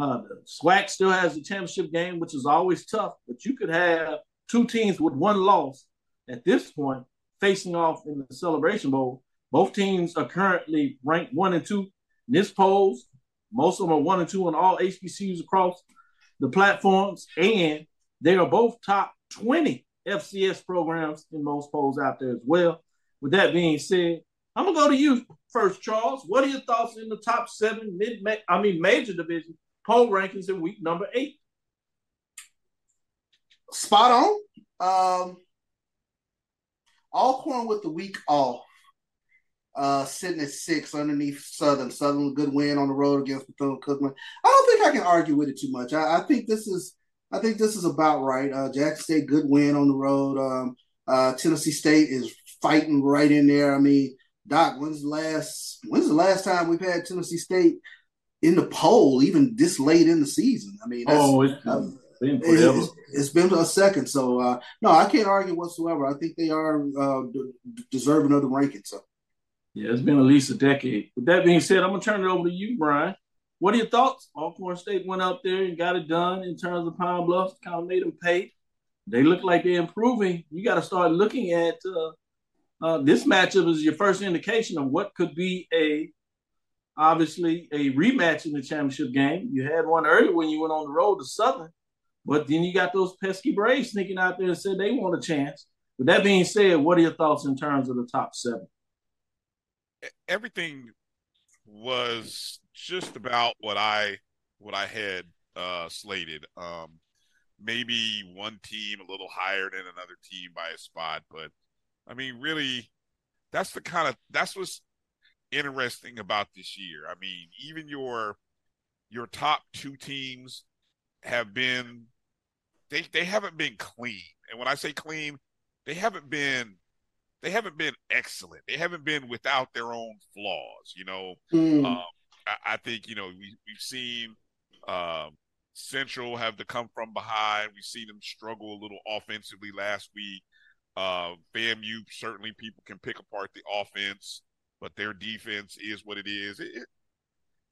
Uh, SWAC still has the championship game, which is always tough, but you could have two teams with one loss at this point facing off in the Celebration Bowl. Both teams are currently ranked one and two in this polls. Most of them are one and two on all HBCUs across the platforms, and they are both top 20 FCS programs in most polls out there as well. With that being said, I'm gonna go to you first, Charles. What are your thoughts in the top seven mid? I mean, major division poll rankings in week number eight? Spot on. Um, Alcorn with the week off, uh, sitting at six underneath Southern. Southern good win on the road against Bethune Cookman. I don't think I can argue with it too much. I, I think this is, I think this is about right. Uh, Jackson State good win on the road. Um, uh, Tennessee State is fighting right in there. I mean, Doc, when's the last when's the last time we've had Tennessee State in the poll, even this late in the season? I mean, oh, it's uh, been forever. It's, it's been a second, so uh, no, I can't argue whatsoever. I think they are uh, d- deserving of the ranking. So, yeah, it's been at least a decade. With that being said, I'm gonna turn it over to you, Bryan. What are your thoughts? Alcorn State went up there and got it done in terms of Pine Bluffs, kind of made them pay. They look like they're improving. You got to start looking at uh, uh, this matchup is your first indication of what could be a obviously a rematch in the championship game. You had one earlier when you went on the road to Southern, but then you got those pesky Braves sneaking out there and said they want a chance. With that being said, what are your thoughts in terms of the top seven? Everything was just about what I what I had uh, slated. Um, maybe one team a little higher than another team by a spot, but I mean, really, that's the kind of that's what's interesting about this year. I mean, even your your top two teams have been they they haven't been clean. And when I say clean, they haven't been they haven't been excellent. They haven't been without their own flaws. You know, mm. um, I, I, think you know we we've seen um, Central have to come from behind. We've seen them struggle a little offensively last week. Uh, FAMU certainly people can pick apart the offense, but their defense is what it is. It, it,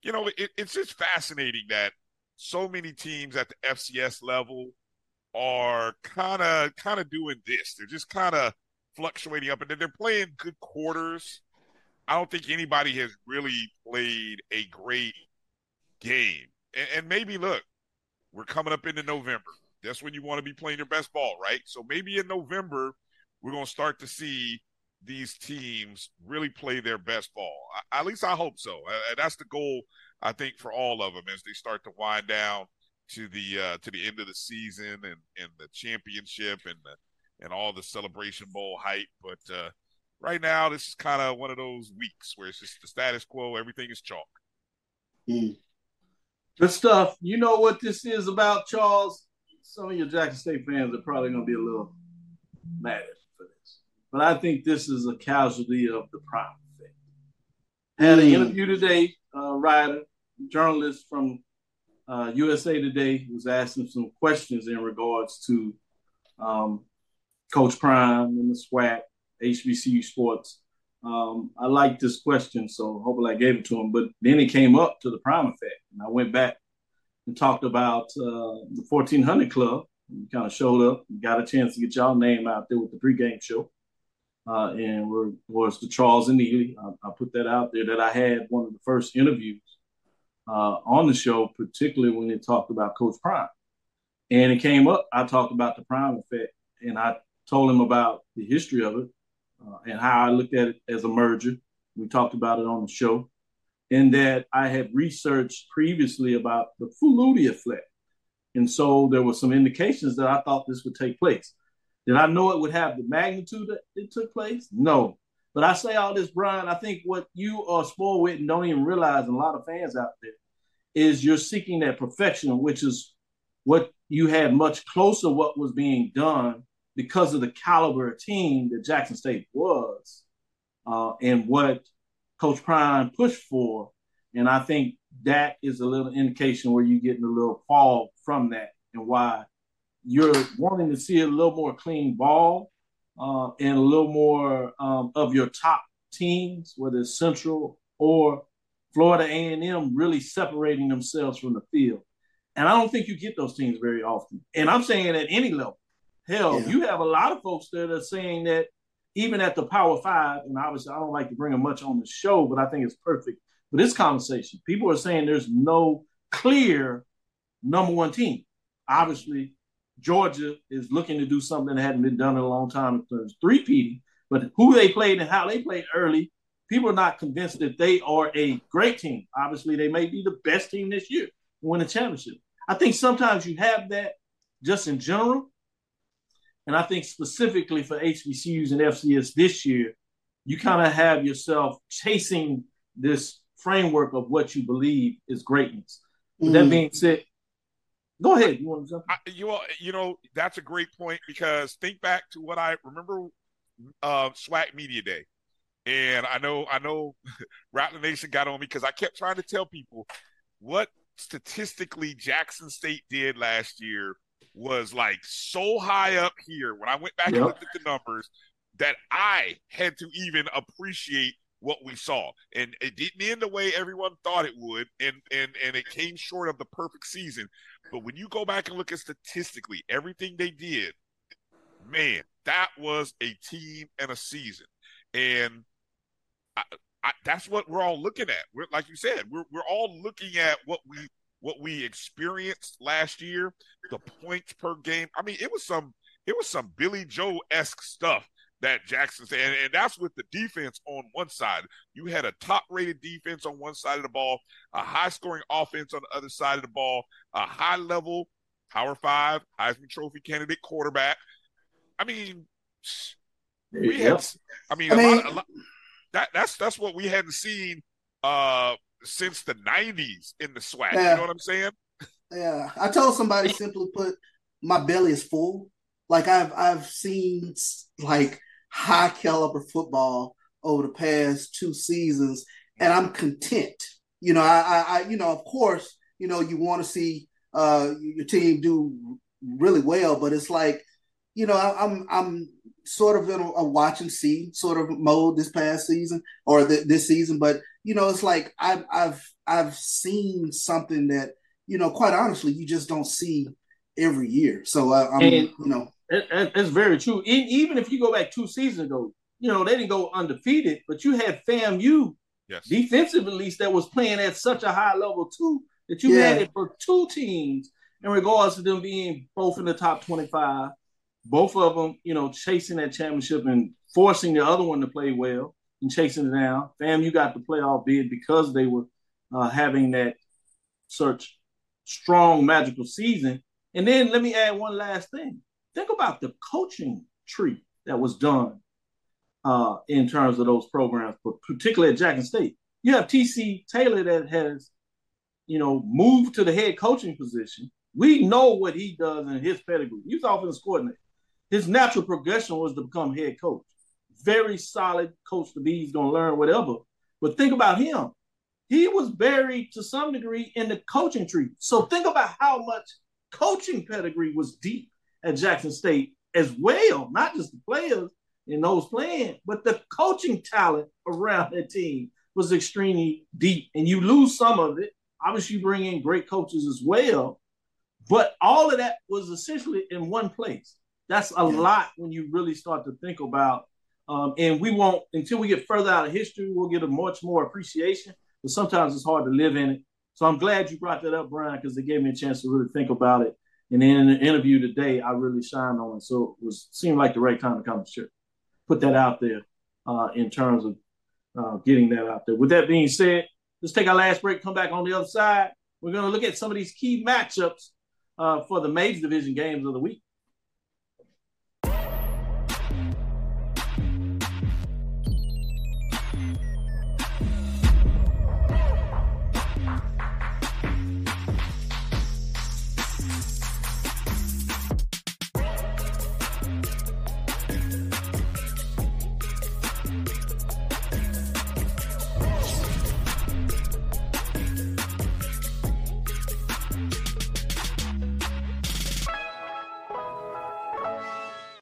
you know, it, it's just fascinating that so many teams at the FCS level are kind of kind of doing this. They're just kind of fluctuating up, and then they're playing good quarters. I don't think anybody has really played a great game. And, and maybe look, we're coming up into November. That's when you want to be playing your best ball, right? So maybe in November we're going to start to see these teams really play their best ball. At least I hope so. That's the goal I think for all of them as they start to wind down to the uh, to the end of the season and and the championship and the and all the celebration bowl hype. But uh, right now, this is kind of one of those weeks where it's just the status quo. Everything is chalk. Mm. Good stuff. You know what this is about, Charles. Some of your Jackson State fans are probably going to be a little mad this, but I think this is a casualty of the prime effect. Had an mm. interview today, uh, writer, journalist from uh, USA Today was asking some questions in regards to um, Coach Prime and the SWAC, HBCU sports. Um, I like this question, so hopefully I gave it to him. But then it came up to the Prime effect, and I went back and talked about uh, the 1400 Club. We kind of showed up, got a chance to get y'all name out there with the pregame show. Uh, and we're, was the Charles and Neely. I, I, put that out there that I had one of the first interviews uh, on the show, particularly when it talked about Coach Prime. And it came up, I talked about the Prime effect, and I told him about the history of it uh, and how I looked at it as a merger. We talked about it on the show, and that I had researched previously about the Flutie effect. And so there were some indications that I thought this would take place. Did I know it would have the magnitude that it took place? No. But I say all this, Bryan, I think what you are spoiled with and don't even realize, and a lot of fans out there, is you're seeking that perfection, which is what you had much closer what was being done because of the caliber team that Jackson State was uh, and what Coach Prime pushed for. And I think that is a little indication where you're getting a little fall from that and why you're wanting to see a little more clean ball uh, and a little more um, of your top teams, whether it's Central or Florida A&M, really separating themselves from the field. And I don't think you get those teams very often. And I'm saying at any level. Hell, yeah. you have a lot of folks that are saying that even at the Power Five, and obviously I don't like to bring them much on the show, but I think it's perfect for this conversation. People are saying there's no clear number one team. Obviously, Georgia is looking to do something that hadn't been done in a long time in terms three-peating, but who they played and how they played early, people are not convinced that they are a great team. Obviously, they may be the best team this year, win a championship. I think sometimes you have that just in general. And I think specifically for HBCUs and FCS this year, you kind of have yourself chasing this framework of what you believe is greatness. Mm. That being said, Go ahead. You want to jump? I, you you know that's a great point because think back to what I remember uh, SWAC Media Day, and I know I know Rattler Nation got on me because I kept trying to tell people what statistically Jackson State did last year was like so high up here when I went back yep. and looked at the numbers that I had to even appreciate what we saw. And it didn't end the way everyone thought it would, and and and it came short of the perfect season. But when you go back and look at statistically everything they did, man, that was a team and a season. And I, I, that's what we're all looking at. We're like you said, we're we're all looking at what we what we experienced last year, the points per game. I mean, it was some it was some Billy Joe esque stuff that Jackson said, and, and, that's with the defense on one side. You had a top rated defense on one side of the ball, a high scoring offense on the other side of the ball, a high level Power Five Heisman Trophy candidate quarterback. I mean, we had. I mean, I mean lot, lot, that that's that's what we hadn't seen uh, since the '90s in the SWAC. Yeah. You know what I'm saying? Yeah, I told somebody simply put, my belly is full. Like I've I've seen like high caliber football over the past two seasons, and I'm content. You know, I, I, I you know, of course, you know, you want to see uh, your team do really well, but it's like, you know, I, I'm I'm sort of in a, a watch and see sort of mode this past season or the, this season, but you know, it's like I've I've I've seen something that you know, quite honestly, you just don't see every year. So I'm, And- you know, It- it- It's very true. E- Even if you go back two seasons ago, you know, they didn't go undefeated, but you had FAMU Yes. defensive at least that was playing at such a high level too that you Yeah. had it for two teams in regards to them being both in the top 25 both of them you know chasing that championship and forcing the other one to play well and chasing it down FAMU got the playoff bid because they were uh, having that such strong magical season and then let me add one last thing think about the coaching tree that was done uh, in terms of those programs, but particularly at Jackson State. You have TC Taylor that has, you know, moved to the head coaching position. We know what he does in his pedigree. He was offensive coordinator. His natural progression was to become head coach. Very solid coach to be. He's going to learn whatever. But think about him. He was buried to some degree in the coaching tree. So think about how much coaching pedigree was deep at Jackson State as well, not just the players and those playing, but the coaching talent around that team was extremely deep. And you lose some of it. Obviously, you bring in great coaches as well. But all of that was essentially in one place. That's a lot when you really start to think about. Um, and we won't until we get further out of history, we'll get a much more appreciation. But sometimes it's hard to live in it. So I'm glad you brought that up, Bryan, because it gave me a chance to really think about it. And then in the interview today, I really shined on it. So it was seemed like the right time to come share. Put that out there uh, in terms of uh, getting that out there. With that being said, let's take our last break. Come back on the other side. We're going to look at some of these key matchups uh, for the major division games of the week.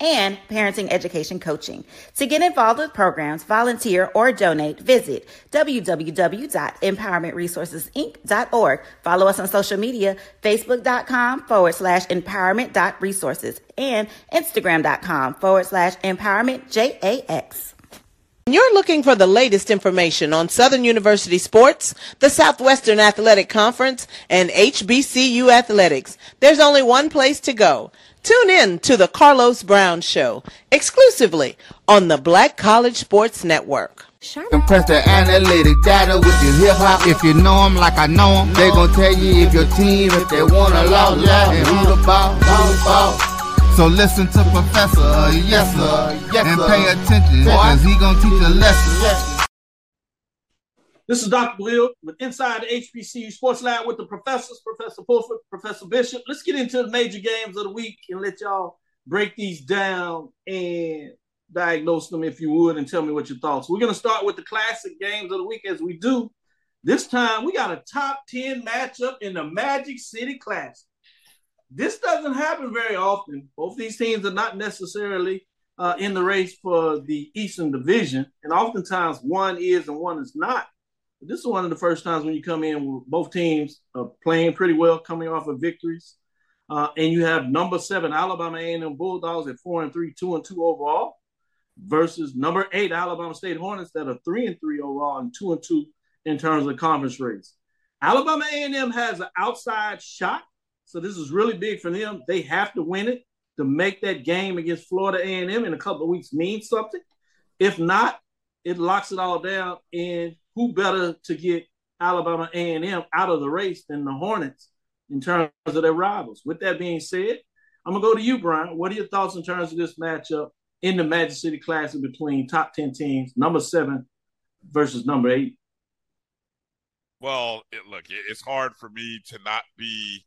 and Parenting Education Coaching. To get involved with programs, volunteer, or donate, visit www.empowermentresourcesinc.org. Follow us on social media, facebook.com forward slash empowerment.resources and instagram.com forward slash empowerment JAX. When you're looking for the latest information on Southern University sports, the Southwestern Athletic Conference, and HBCU athletics. There's only one place to go. Tune in to the Carlos Brown Show exclusively on the Black College Sports Network. Compress the analytic data with your hip hop. If you know 'em like I know 'em, they gon' tell you if your team, if they wanna lose, and who the ball, who the ball. So listen to Professor, yes sir, yes, and pay attention, cause he gon' teach a lesson. This is Dr. Will with Inside the HBCU Sports Lab with the professors, Professor Fulford, Professor Bishop. Let's get into the major games of the week and let y'all break these down and diagnose them if you would and tell me what your thoughts. We're going to start with the classic games of the week as we do. This time we got a top 10 matchup in the Magic City Classic. This doesn't happen very often. Both these teams are not necessarily uh, in the race for the Eastern Division, and oftentimes one is and one is not. This is one of the first times when you come in both teams are playing pretty well, coming off of victories, uh, and you have number seven Alabama A&M Bulldogs at four and three, two and two overall, versus number eight Alabama State Hornets that are three and three overall and two and two in terms of conference race. Alabama A&M has an outside shot, so this is really big for them. They have to win it to make that game against Florida A&M in a couple of weeks mean something. If not, it locks it all down. And who better to get Alabama A&M out of the race than the Hornets in terms of their rivals? With that being said, I'm gonna go to you, Bryan. What are your thoughts in terms of this matchup in the Magic City Classic between top ten teams, number seven versus number eight? Well, it, look, it, it's hard for me to not be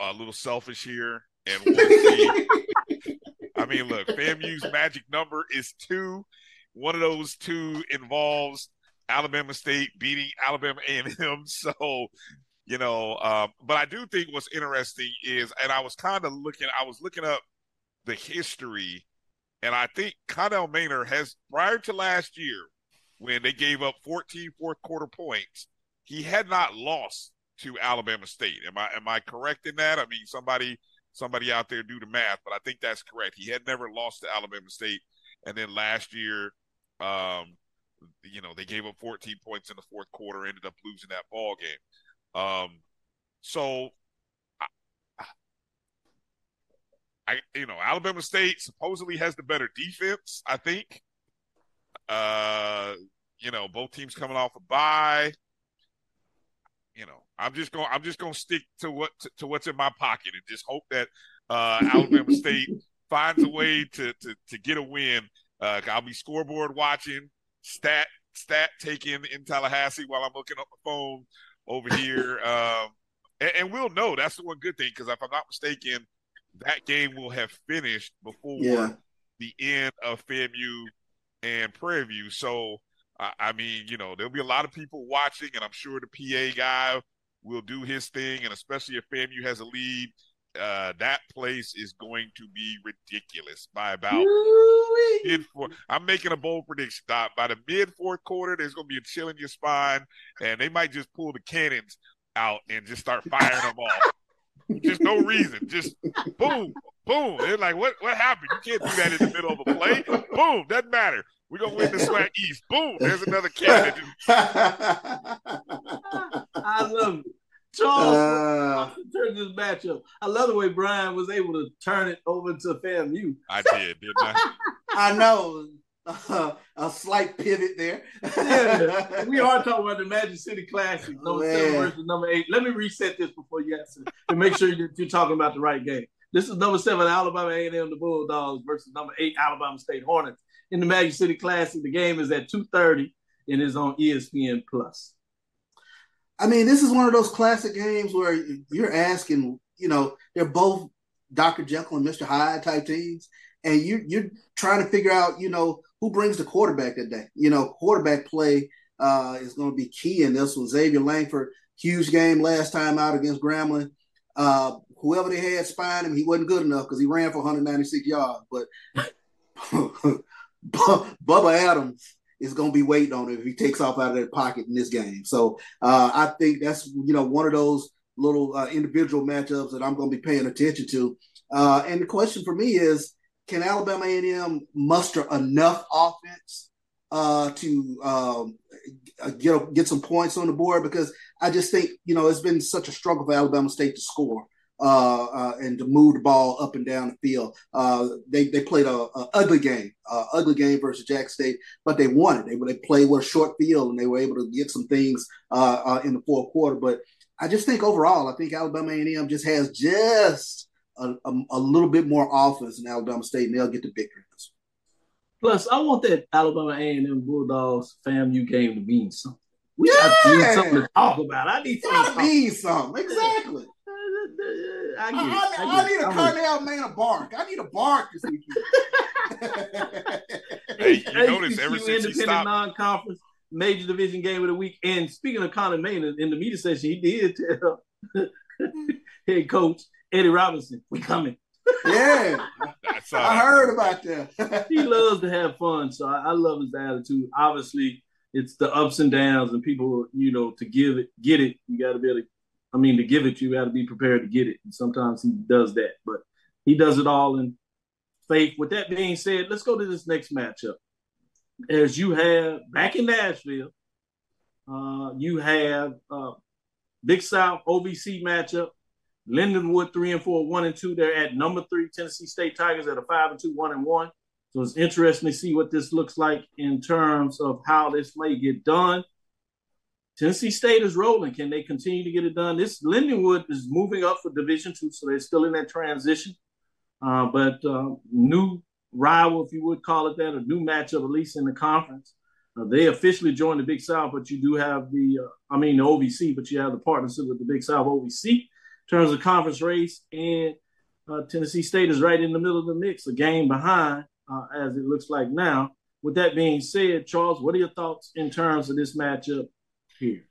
a little selfish here and we'll. I mean, look, FAMU's magic number is two. One of those two involves Alabama State beating Alabama A&M. So, you know, um, but I do think what's interesting is, and I was kind of looking, I was looking up the history, and I think Connell Maynor has, prior to last year, when they gave up 14 fourth quarter points, he had not lost to Alabama State. Am I am I correct in that? I mean, somebody somebody out there do the math, but I think that's correct. He had never lost to Alabama State, and then last year, um, you know, they gave up 14 points in the fourth quarter, ended up losing that ball game. Um, so, I, I, you know, Alabama State supposedly has the better defense. I think. Uh, you know, both teams coming off a bye you know, I'm just going. I'm just going to stick to what to, to, what's in my pocket and just hope that uh, Alabama State finds a way to to to get a win. Uh, I'll be scoreboard watching, stat stat taking in Tallahassee while I'm looking up the phone over here, um, and, and, we'll know. That's the one good thing because if I'm not mistaken, that game will have finished before yeah. the end of FAMU and Prairie View. So I, I mean, you know, there'll be a lot of people watching, and I'm sure the PA guy will do his thing, and especially if FAMU has a lead, uh, that place is going to be ridiculous by about mid fourth. I'm making a bold prediction. Stop By the mid fourth quarter, there's going to be a chill in your spine, and they might just pull the cannons out and just start firing them off. Just no reason. Just boom, boom. They're like, what? What happened? You can't do that in the middle of a play. Boom. Doesn't matter. We're gonna win the SWAC East. Boom! There's another cannon. I love it. Charles, uh, turn this matchup. I love the way Bryan was able to turn it over to FAMU. I did, didn't I? I know. Uh, a slight pivot there. yeah, we are talking about the Magic City Classic, number oh, seven versus number eight. Let me reset this before you answer to make sure you're, you're talking about the right game. This is number seven Alabama A&M, the Bulldogs versus number eight Alabama State Hornets in the Magic City Classic. The game is at 2.30 and is on ESPN Plus. I mean, this is one of those classic games where you're asking, you know, they're both Dr. Jekyll and Mr. Hyde type teams, and you you're trying to figure out, you know, who brings the quarterback that day. You know, quarterback play uh, is going to be key in this one. Xavier Langford, huge game last time out against Grambling. Uh, whoever they had spying him, he wasn't good enough because he ran for 196 yards. But Bubba Adams is going to be waiting on him if he takes off out of that pocket in this game. So uh, I think that's you know one of those little uh, individual matchups that I'm going to be paying attention to. Uh, and the question for me is, can Alabama A&M muster enough offense uh, to um, get get some points on the board? Because I just think you know it's been such a struggle for Alabama State to score uh, uh, and to move the ball up and down the field. Uh, they they played a, a ugly game, uh, ugly game versus Jack State, but they won it. They they played with a short field and they were able to get some things uh, uh, in the fourth quarter. But I just think overall, I think Alabama A&M just has just a, a, a little bit more offense than Alabama State, and they'll get the victory. Plus, I want that Alabama A&M Bulldogs FAMU game to mean something. We yeah. have to need something to talk about. I need something to mean something. Exactly. I, get, I, I, I need a Connell Maynor bark. I need a bark this weekend. hey, you notice ever since he stopped non-conference major division game of the week. And speaking of Connell Maynor, in the media session, he did tell head coach Eddie Robinson, "We coming." Yeah, I uh, heard about that. he loves to have fun, so I, I love his attitude. Obviously, it's the ups and downs, and people, you know, to give it, get it, you got to be able to I mean, to give it, you got to be prepared to get it. And sometimes he does that, but he does it all in faith. With that being said, let's go to this next matchup. As you have back in Nashville, uh, you have uh, Big South OVC matchup. Lindenwood three and four, one and two. They're at number three. Tennessee State Tigers at a five and two, one and one. So it's interesting to see what this looks like in terms of how this may get done. Tennessee State is rolling. Can they continue to get it done? This Lindenwood is moving up for Division two, so they're still in that transition. Uh, but uh, new rival, if you would call it that, a new matchup, at least in the conference. Uh, they officially joined the Big South, but you do have the, uh, I mean, the OVC, but you have the partnership with the Big South OVC in terms of conference race. And uh, Tennessee State is right in the middle of the mix, a game behind, uh, as it looks like now. With that being said, Charles, what are your thoughts in terms of this matchup here?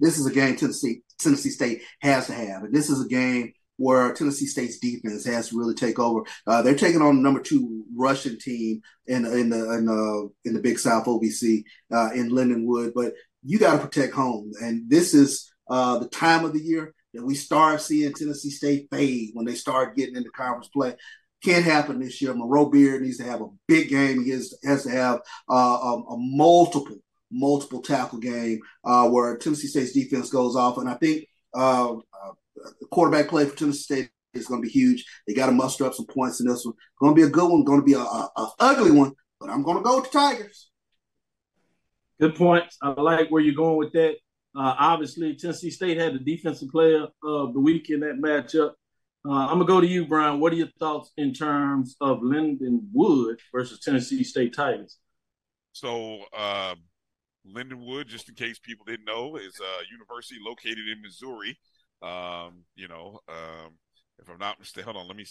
This is a game Tennessee Tennessee State has to have, and this is a game where Tennessee State's defense has to really take over. Uh, they're taking on the number two Russian team in in the in the, in the Big South OVC uh, in Lindenwood, but you got to protect home, and this is uh, the time of the year that we start seeing Tennessee State fade when they start getting into conference play. Can't happen this year. Monroe Beard needs to have a big game. He has, has to have uh, a, a, multiple, multiple tackle game uh, where Tennessee State's defense goes off. And I think uh, uh the quarterback play for Tennessee State is going to be huge. They got to muster up some points in this one. Going to be a good one. Going to be a, a, a ugly one. But I'm going to go with the Tigers. Good points. I like where you're going with that. Uh, obviously, Tennessee State had the defensive player of the week in that matchup. Uh, I'm gonna go to you, Bryan. What are your thoughts in terms of Lindenwood versus Tennessee State Titans? So, uh, Lindenwood, just in case people didn't know, is a university located in Missouri. Um, you know, um, if I'm not mistaken, hold on, let me,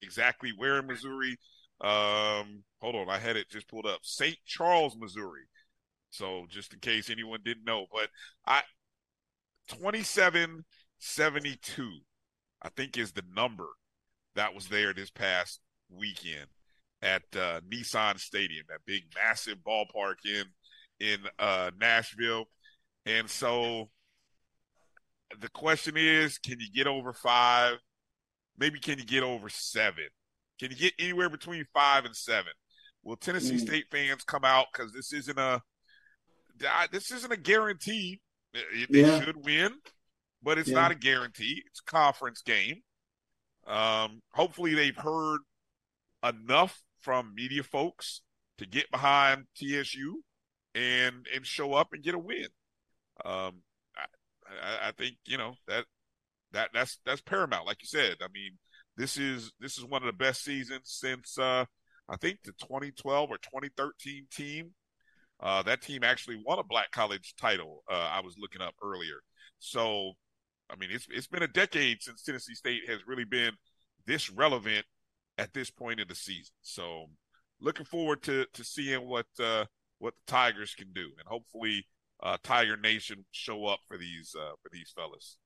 exactly where in Missouri. Um, hold on, I had it just pulled up. St. Charles, Missouri. So just in case anyone didn't know, but I 2772, I think is the number that was there this past weekend at uh, Nissan Stadium, that big massive ballpark in in uh, Nashville. And so the question is, can you get over five? Maybe can you get over seven? Can you get anywhere between five and seven? Will Tennessee mm. State fans come out because this isn't a this isn't a guarantee. They yeah. should win, but it's yeah. not a guarantee. It's a conference game. Um, hopefully, they've heard enough from media folks to get behind TSU and and show up and get a win. Um, I, I think you know that that that's that's paramount. Like you said, I mean, this is this is one of the best seasons since uh, I think the 2012 or 2013 team uh, that team actually won a black college title. Uh, I was looking up earlier. So, I mean, it's it's been a decade since Tennessee State has really been this relevant at this point in the season. So, looking forward to to seeing what uh, what the Tigers can do, and hopefully, uh, Tiger Nation show up for these uh, for these fellas.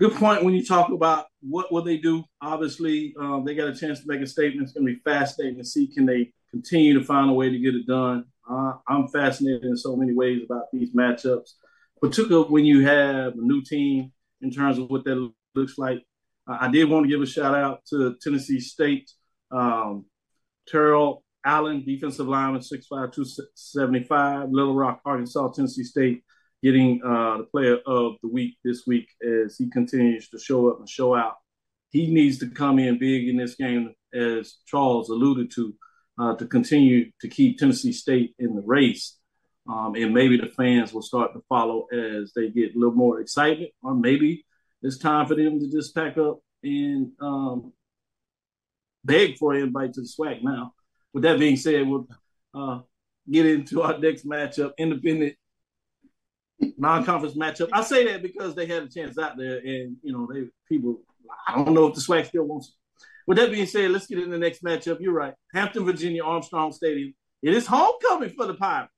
Good point when you talk about what will they do. Obviously, um, they got a chance to make a statement. It's going to be fascinating to see can they continue to find a way to get it done. Uh, I'm fascinated in so many ways about these matchups, particularly when you have a new team in terms of what that looks like. Uh, I did want to give a shout out to Tennessee State, um, Terrell Allen, defensive lineman, 6'5", 275, Little Rock, Arkansas, Tennessee State, getting uh, the player of the week this week as he continues to show up and show out. He needs to come in big in this game, as Charles alluded to uh, to continue to keep Tennessee State in the race. Um, and maybe the fans will start to follow as they get a little more excitement, or maybe it's time for them to just pack up and um, beg for an invite to the SWAC now. With that being said, we'll uh, get into our next matchup, independent non-conference matchup. I say that because they had a chance out there, and you know, they people. I don't know if the SWAC still wants It. with that being said, let's get into the next matchup. You're right. Hampton, Virginia, Armstrong Stadium. It is homecoming for the Pirates.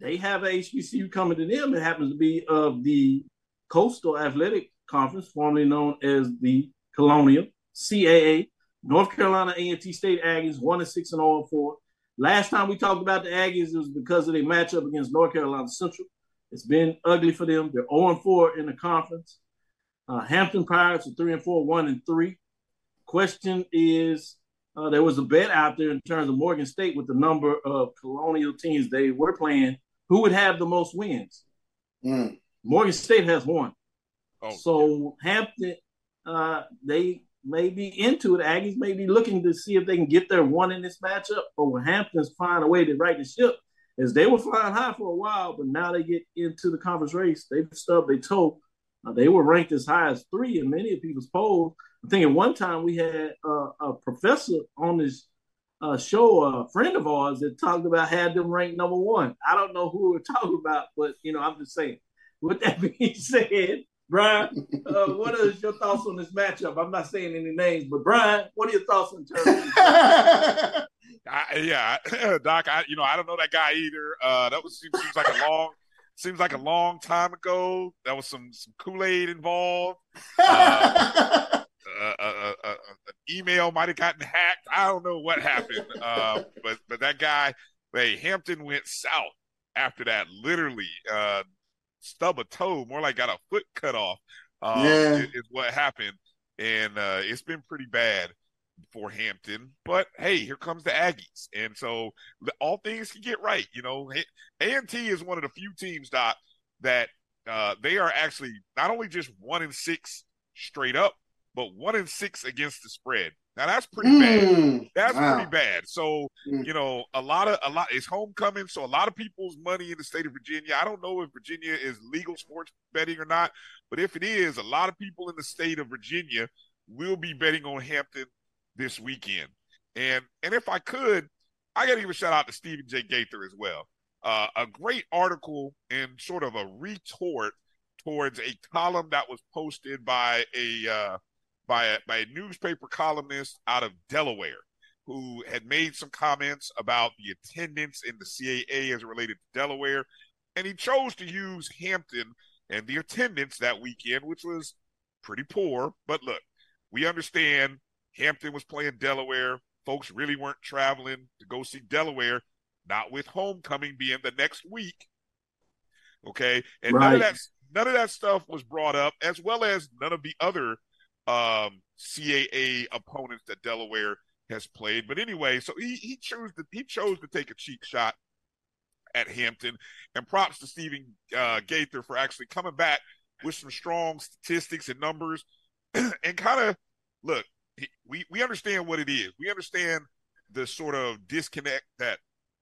They have a HBCU coming to them. It happens to be of the Coastal Athletic Conference, formerly known as the Colonial CAA. North Carolina A&T State Aggies one and six and all four. Last time we talked about the Aggies, it was because of their matchup against North Carolina Central. It's been ugly for them. They're 0 and 4 in the conference. Uh, Hampton Pirates are 3 and 4, 1 and 3. Question is, uh, there was a bet out there in terms of Morgan State with the number of colonial teams they were playing. Who would have the most wins? Mm. Morgan State has one. Oh, so yeah. Hampton, uh, they may be into it. Aggies may be looking to see if they can get their one in this matchup, or will Hampton's find a way to right the ship? As they were flying high for a while, but now they get into the conference race. They've stubbed their toe. Uh, they were ranked as high as three in many of people's polls. I think at one time we had uh, a professor on this uh, show, a friend of ours that talked about had them ranked number one. I don't know who we're talking about, but you know, I'm just saying. With that being said, Bryan, uh, what is your thoughts on this matchup? I'm not saying any names, but Bryan, what are your thoughts in terms yeah, Doc. I you know I don't know that guy either. Uh, that was seems, seems like a long seems like a long time ago. That was some some Kool Aid involved. Uh, uh, uh, uh, an email might have gotten hacked. I don't know what happened, uh, but but that guy, hey, Hampton went south after that. Literally, uh, stub a toe, more like got a foot cut off. Um, Yeah. is, is what happened, and uh, it's been pretty bad for Hampton. But hey, here comes the Aggies, and so all things can get right. You know, A and T is one of the few teams, Doc, that uh, they are actually not only just one in six straight up, but one in six against the spread. Now that's pretty bad. Mm, That's wow. pretty bad. So Mm. you know, a lot of a lot it's homecoming, so a lot of people's money in the state of Virginia. I don't know if Virginia is legal sports betting or not, but if it is, a lot of people in the state of Virginia will be betting on Hampton this weekend. And and if I could, I got to give a shout out to Stephen J. Gaither as well. Uh, a great article and sort of a retort towards a column that was posted by a uh, by a, by a newspaper columnist out of Delaware who had made some comments about the attendance in the CAA as it related to Delaware, and he chose to use Hampton and the attendance that weekend, which was pretty poor. But look, we understand Hampton was playing Delaware. Folks really weren't traveling to go see Delaware, not with homecoming being the next week. Okay, and none of that none of that stuff was brought up, as well as none of the other um, CAA opponents that Delaware has played. But anyway, so he he chose to he chose to take a cheap shot at Hampton, and props to Stephen uh, Gaither for actually coming back with some strong statistics and numbers, and kind of look. We we understand what it is. We understand the sort of disconnect that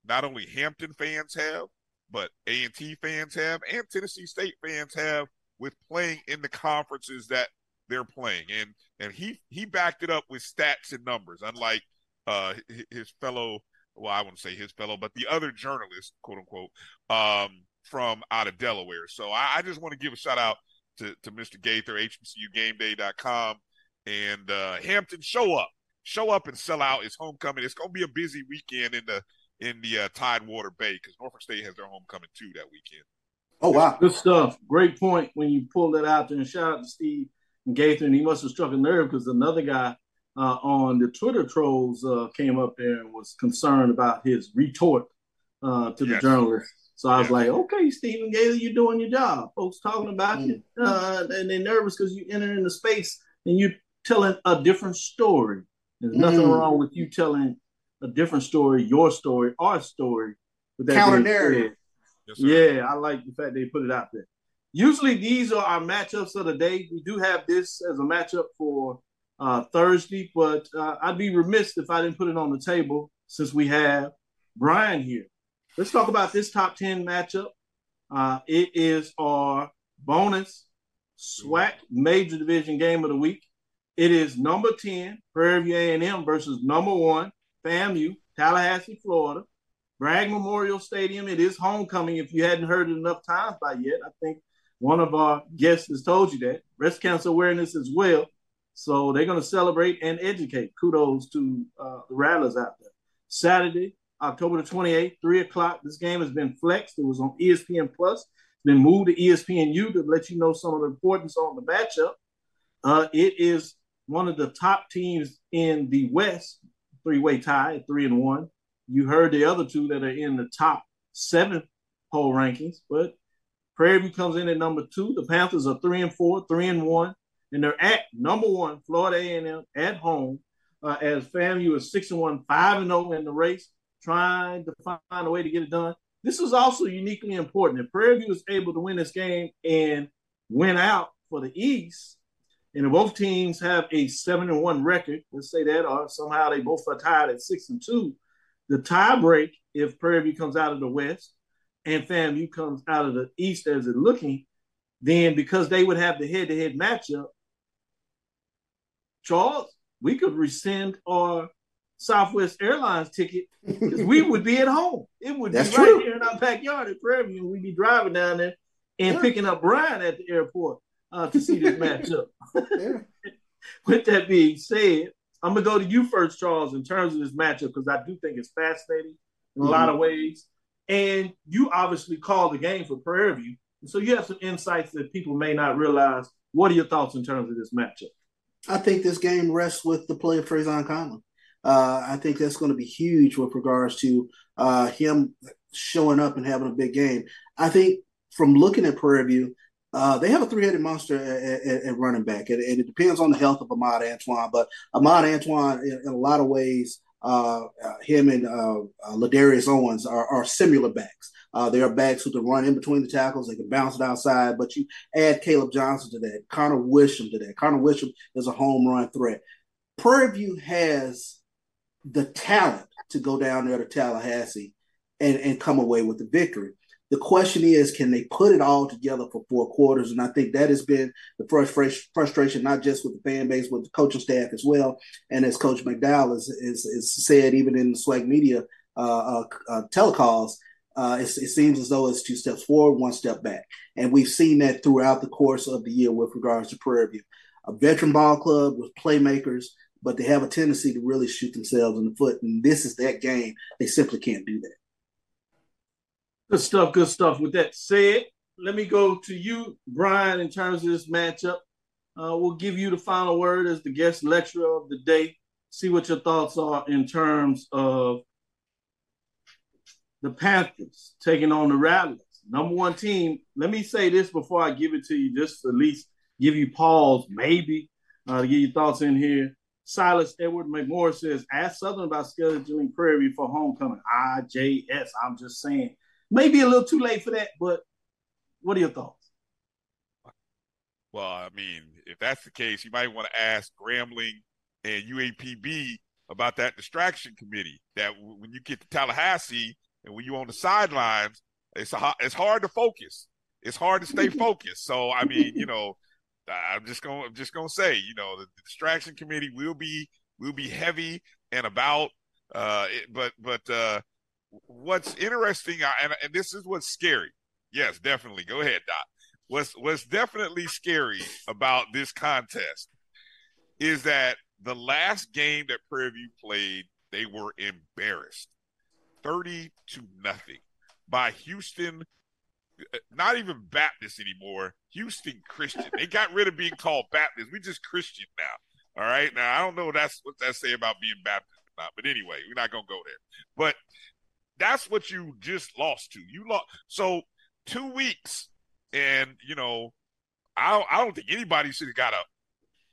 not only Hampton fans have, but A and T fans have, and Tennessee State fans have with playing in the conferences that they're playing. And and he he backed it up with stats and numbers, unlike uh his fellow well, I wouldn't say his fellow, but the other journalist, quote unquote, um, from out of Delaware. So I, I just want to give a shout out to, to Mr. Gaither, HBCUGameDay.com, and uh, Hampton. Show up, show up, and sell out. It's homecoming. It's going to be a busy weekend in the in the uh, Tidewater Bay because Norfolk State has their homecoming too that weekend. Oh wow, Good stuff. Great point when you pulled that out there. And shout out to Steve Gaither. And he must have struck a nerve because another guy uh, on the Twitter trolls uh, came up there and was concerned about his retort uh, to the Yes. journalist. So I was like, okay, Stephen Gaither, you're doing your job. Folks talking about you. Uh, and they're nervous because you enter into space and you're telling a different story. There's nothing Mm. wrong with you telling a different story, your story, our story. With that Counter narrative. said, yeah, I like the fact they put it out there. Usually, these are our matchups of the day. We do have this as a matchup for uh, Thursday, but uh, I'd be remiss if I didn't put it on the table since we have Bryan here. Let's talk about this top 10 matchup. Uh, it is our bonus SWAC major division game of the week. It is number 10, Prairie View A&M versus number one, FAMU, Tallahassee, Florida. Bragg Memorial Stadium. It is homecoming. If you hadn't heard it enough times by yet, I think one of our guests has told you that. Breast cancer awareness as well. So they're going to celebrate and educate. Kudos to uh, the Rattlers out there. Saturday, October the 28th, 3 o'clock. This game has been flexed. It was on ESPN Plus. It's been moved to ESPNU to let you know some of the importance on the matchup. Uh, it is one of the top teams in the West, three-way tie three and one. You heard the other two that are in the top seven poll rankings, but Prairie View comes in at number two. The Panthers are three and four, three and one, and they're at number one, Florida A&M at home. Uh, as FAMU is six and one, five and zero in the race, trying to find a way to get it done. This is also uniquely important. If Prairie View is able to win this game and win out for the East, and both teams have a seven and one record, let's say that, or somehow they both are tied at six and two, the tie break if Prairie View comes out of the West and FAMU comes out of the East as it looking, then because they would have the head to head matchup, Charles, we could rescind our Southwest Airlines ticket because we would be at home. It would That's be right true. here in our backyard at Prairie View. We'd be driving down there and Yeah. picking up Bryan at the airport. uh, to see this matchup. With that being said, I'm gonna go to you first, Charles, in terms of this matchup because I do think it's fascinating in a Mm-hmm. lot of ways. And you obviously called the game for Prairie View, and so you have some insights that people may not realize. What are your thoughts in terms of this matchup? I think this game rests with the play of Trazon Connley. Uh, I think that's going to be huge with regards to uh, him showing up and having a big game. I think from looking at Prairie View, uh, they have a three-headed monster at, at, at running back, and, and it depends on the health of Ahmad Antoine. But Ahmad Antoine, in, in a lot of ways, uh, uh, him and uh, uh, Ladarius Owens are, are similar backs. Uh, they are backs who can run in between the tackles. They can bounce it outside. But you add Caleb Johnson to that, Connor Wisham to that. Connor Wisham is a home run threat. Prairie View has the talent to go down there to Tallahassee and, and come away with the victory. The question is, can they put it all together for four quarters? And I think that has been the frustration, frustration not just with the fan base, but the coaching staff as well. And as Coach McDowell is, is, is said, even in the SWAC media uh, uh, uh, telecalls, uh, it, it seems as though it's two steps forward, one step back. And we've seen that throughout the course of the year with regards to Prairie View. A veteran ball club with playmakers, but they have a tendency to really shoot themselves in the foot. And this is that game. They simply can't do that. Good stuff, good stuff. With that said, let me go to you, Bryan, in terms of this matchup. Uh, we'll give you the final word as the guest lecturer of the day. See what your thoughts are in terms of the Panthers taking on the Rattlers. Number one team. Let me say this before I give it to you, just at least give you pause, maybe, uh, to get your thoughts in here. Silas Edward McMorris says, ask Southern about scheduling Prairie for homecoming. IJS. I'm just saying. Maybe a little too late for that, but what are your thoughts? Well, I mean, if that's the case, you might want to ask Grambling and UAPB about that distraction committee. That when you get to Tallahassee and when you're on the sidelines, it's a, it's hard to focus. It's hard to stay focused. So, I mean, you know, I'm just going. I'm just going to say, you know, the, the distraction committee will be will be heavy and about. Uh, it, but but uh, what's interesting, and and this is what's scary. Yes, definitely. Go ahead, Doc. What's what's definitely scary about this contest is that the last game that Prairie View played, they were embarrassed, thirty to nothing, by Houston. Not even Baptist anymore. Houston Christian. They got rid of being called Baptist. We just Christian now. All right. Now I don't know that's what that say about being Baptist or not, but anyway, we're not gonna go there. But that's what you just lost to. You lost. So two weeks, and you know, I I don't think anybody should have got a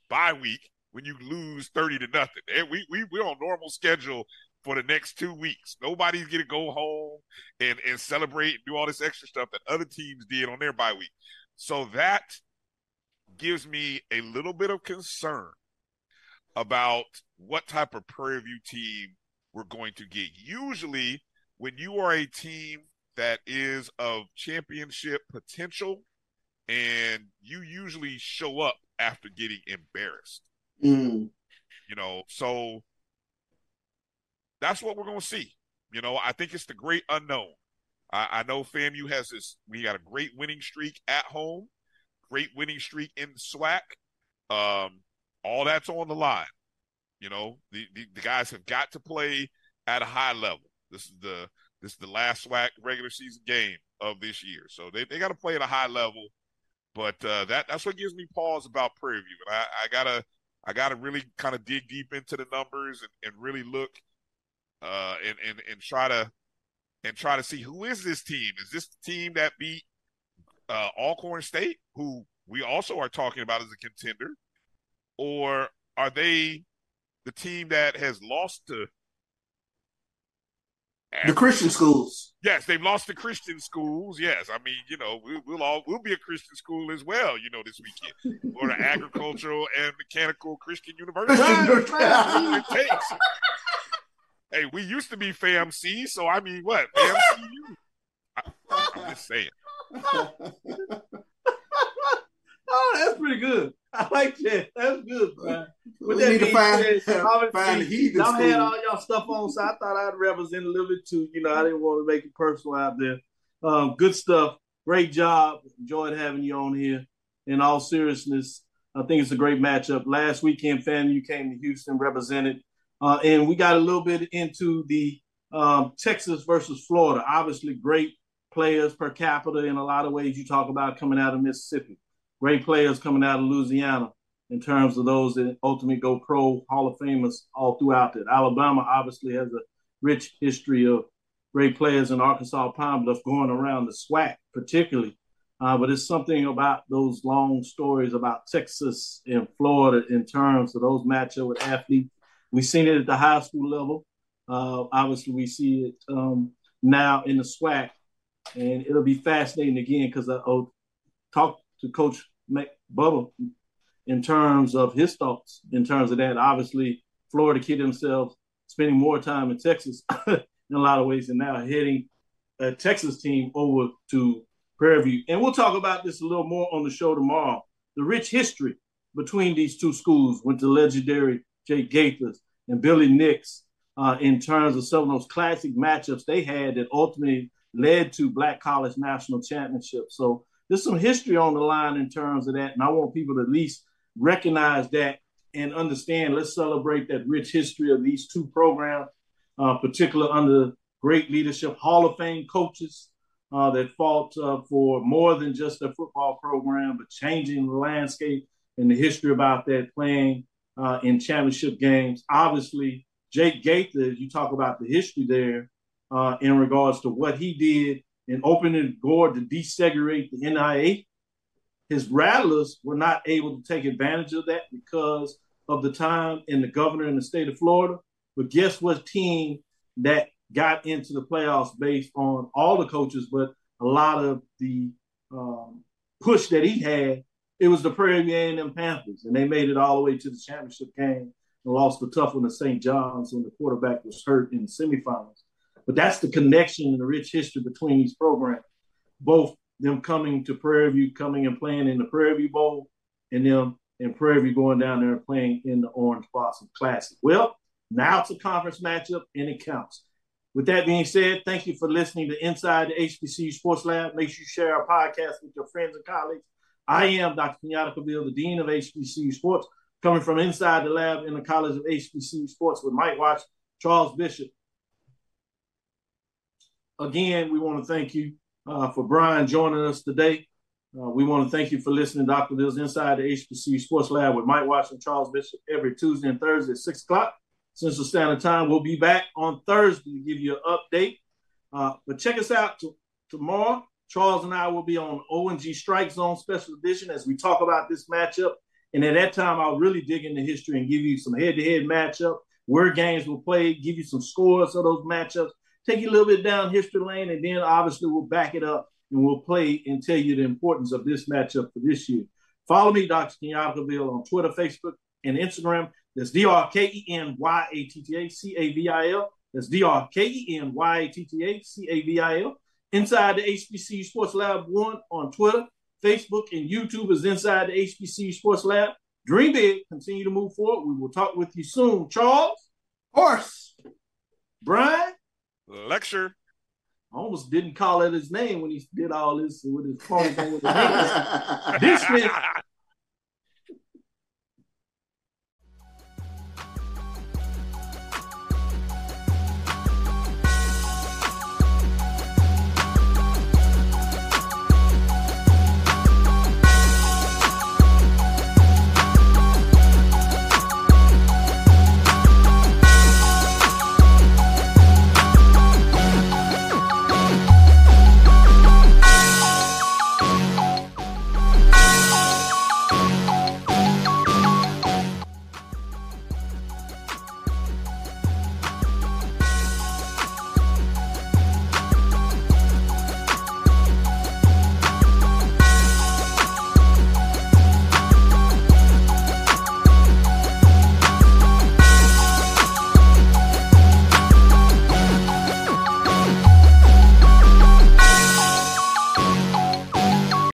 bye week when you lose thirty to nothing. And we we we're on normal schedule for the next two weeks. Nobody's gonna go home and and celebrate and do all this extra stuff that other teams did on their bye week. So that gives me a little bit of concern about what type of Prairie View team we're going to get. Usually, when you are a team that is of championship potential, and you usually show up after getting embarrassed, Mm. you know, so that's what we're going to see. You know, I think it's the great unknown. I, I know FAMU has this, we got a great winning streak at home, great winning streak in SWAC. Um, all that's on the line. You know, the, the, the guys have got to play at a high level. This is the this is the last SWAC regular season game of this year. So they, they got to play at a high level. But uh, that that's what gives me pause about Prairie View. And I, I gotta I gotta really kind of dig deep into the numbers and, and really look uh, and, and and try to and try to see who is this team? Is this the team that beat uh, Alcorn State, who we also are talking about as a contender, or are they the team that has lost to The Christian schools. Yes, they've lost the Christian schools. Yes, I mean, you know, we, we'll all we'll be a Christian school as well. You know, this weekend or the agricultural and mechanical Christian University. It takes. Hey, we used to be FAMC, so I mean, what FAMCU? I, I'm just saying. Oh, that's pretty good. I like that. That's good, man. With We that need to find- said, find heathen y'all had all y'all stuff on, so I thought I'd represent a little bit too. You know, I didn't want to make it personal out there. Um, good stuff. Great job. Enjoyed having you on here. in all seriousness, I think it's a great matchup. Last weekend, fam, you came to Houston, represented, uh, and we got a little bit into the um, Texas versus Florida. Obviously, great players per capita in a lot of ways. You talk about coming out of Mississippi, great players coming out of Louisiana in terms of those that ultimately go pro Hall of Famers all throughout it. Alabama obviously has a rich history of great players in Arkansas Pine Bluff going around the SWAC, particularly. Uh, but it's something about those long stories about Texas and Florida in terms of those matchup with athletes. We've seen it at the high school level. Uh, obviously, we see it um, now in the SWAC, and it'll be fascinating again because I will talk to Coach Bubba in terms of his thoughts in terms of that. Obviously, Florida kid themselves spending more time in Texas in a lot of ways, and now heading a Texas team over to Prairie View. And we'll talk about this a little more on the show tomorrow. The rich history between these two schools went to legendary Jake Gaithers and Billy Nicks uh, in terms of some of those classic matchups they had that ultimately led to Black College National Championship. So there's some history on the line in terms of that. And I want people to at least recognize that and understand. Let's celebrate that rich history of these two programs, uh, particularly under great leadership, Hall of Fame coaches uh, that fought uh, for more than just a football program, but changing the landscape and the history about that playing uh, in championship games. Obviously, Jake Gaither, you talk about the history there uh, in regards to what he did in opening the door to desegregate the NAIA his rattlers were not able to take advantage of that because of the time and the governor in the state of Florida. But guess what team that got into the playoffs based on all the coaches, but a lot of the um, push that he had, it was the Prairie View A&M Panthers, and they made it all the way to the championship game and lost the tough one to St. John's, and the quarterback was hurt in the semifinals. But that's the connection and the rich history between these programs, both them coming to Prairie View, coming and playing in the Prairie View Bowl, and them in Prairie View going down there and playing in the Orange Blossom Classic. Well, now it's a conference matchup and it counts. With that being said, thank you for listening to Inside the HBCU Sports Lab. Make sure you share our podcast with your friends and colleagues. I am Dr. Kenyatta Cavil, the Dean of HBCU Sports, coming from inside the lab in the College of HBCU Sports with Mike Watch, Charles Bishop. Again, we want to thank you uh, for Bryan joining us today. Uh, we want to thank you for listening to Dr. Cavil's Inside the HBCU Sports Lab with Mike Washington, Charles Bishop every Tuesday and Thursday at 6 o'clock. Central Standard Time. We'll be back on Thursday to give you an update. Uh, but check us out t- tomorrow. Charles and I will be on ONG Strike Zone Special Edition as we talk about this matchup. And at that time, I'll really dig into history and give you some head to head matchup, where games will play, give you some scores of those matchups, take you a little bit down history lane, and then obviously we'll back it up and we'll play and tell you the importance of this matchup for this year. Follow me, Dr. Kenyatta Cavil, on Twitter, Facebook, and Instagram. That's D R K E N Y A T T A C A V I L. That's D R K E N Y A T T A C A V I L. Inside the HBCU Sports Lab 1 on Twitter, Facebook, and YouTube is Inside the HBCU Sports Lab. Dream big, continue to move forward. We will talk with you soon. Charles? Horse. Bryan? Lecture. I almost didn't call out his name when he did all this with his phone. with his hands. Dismissed.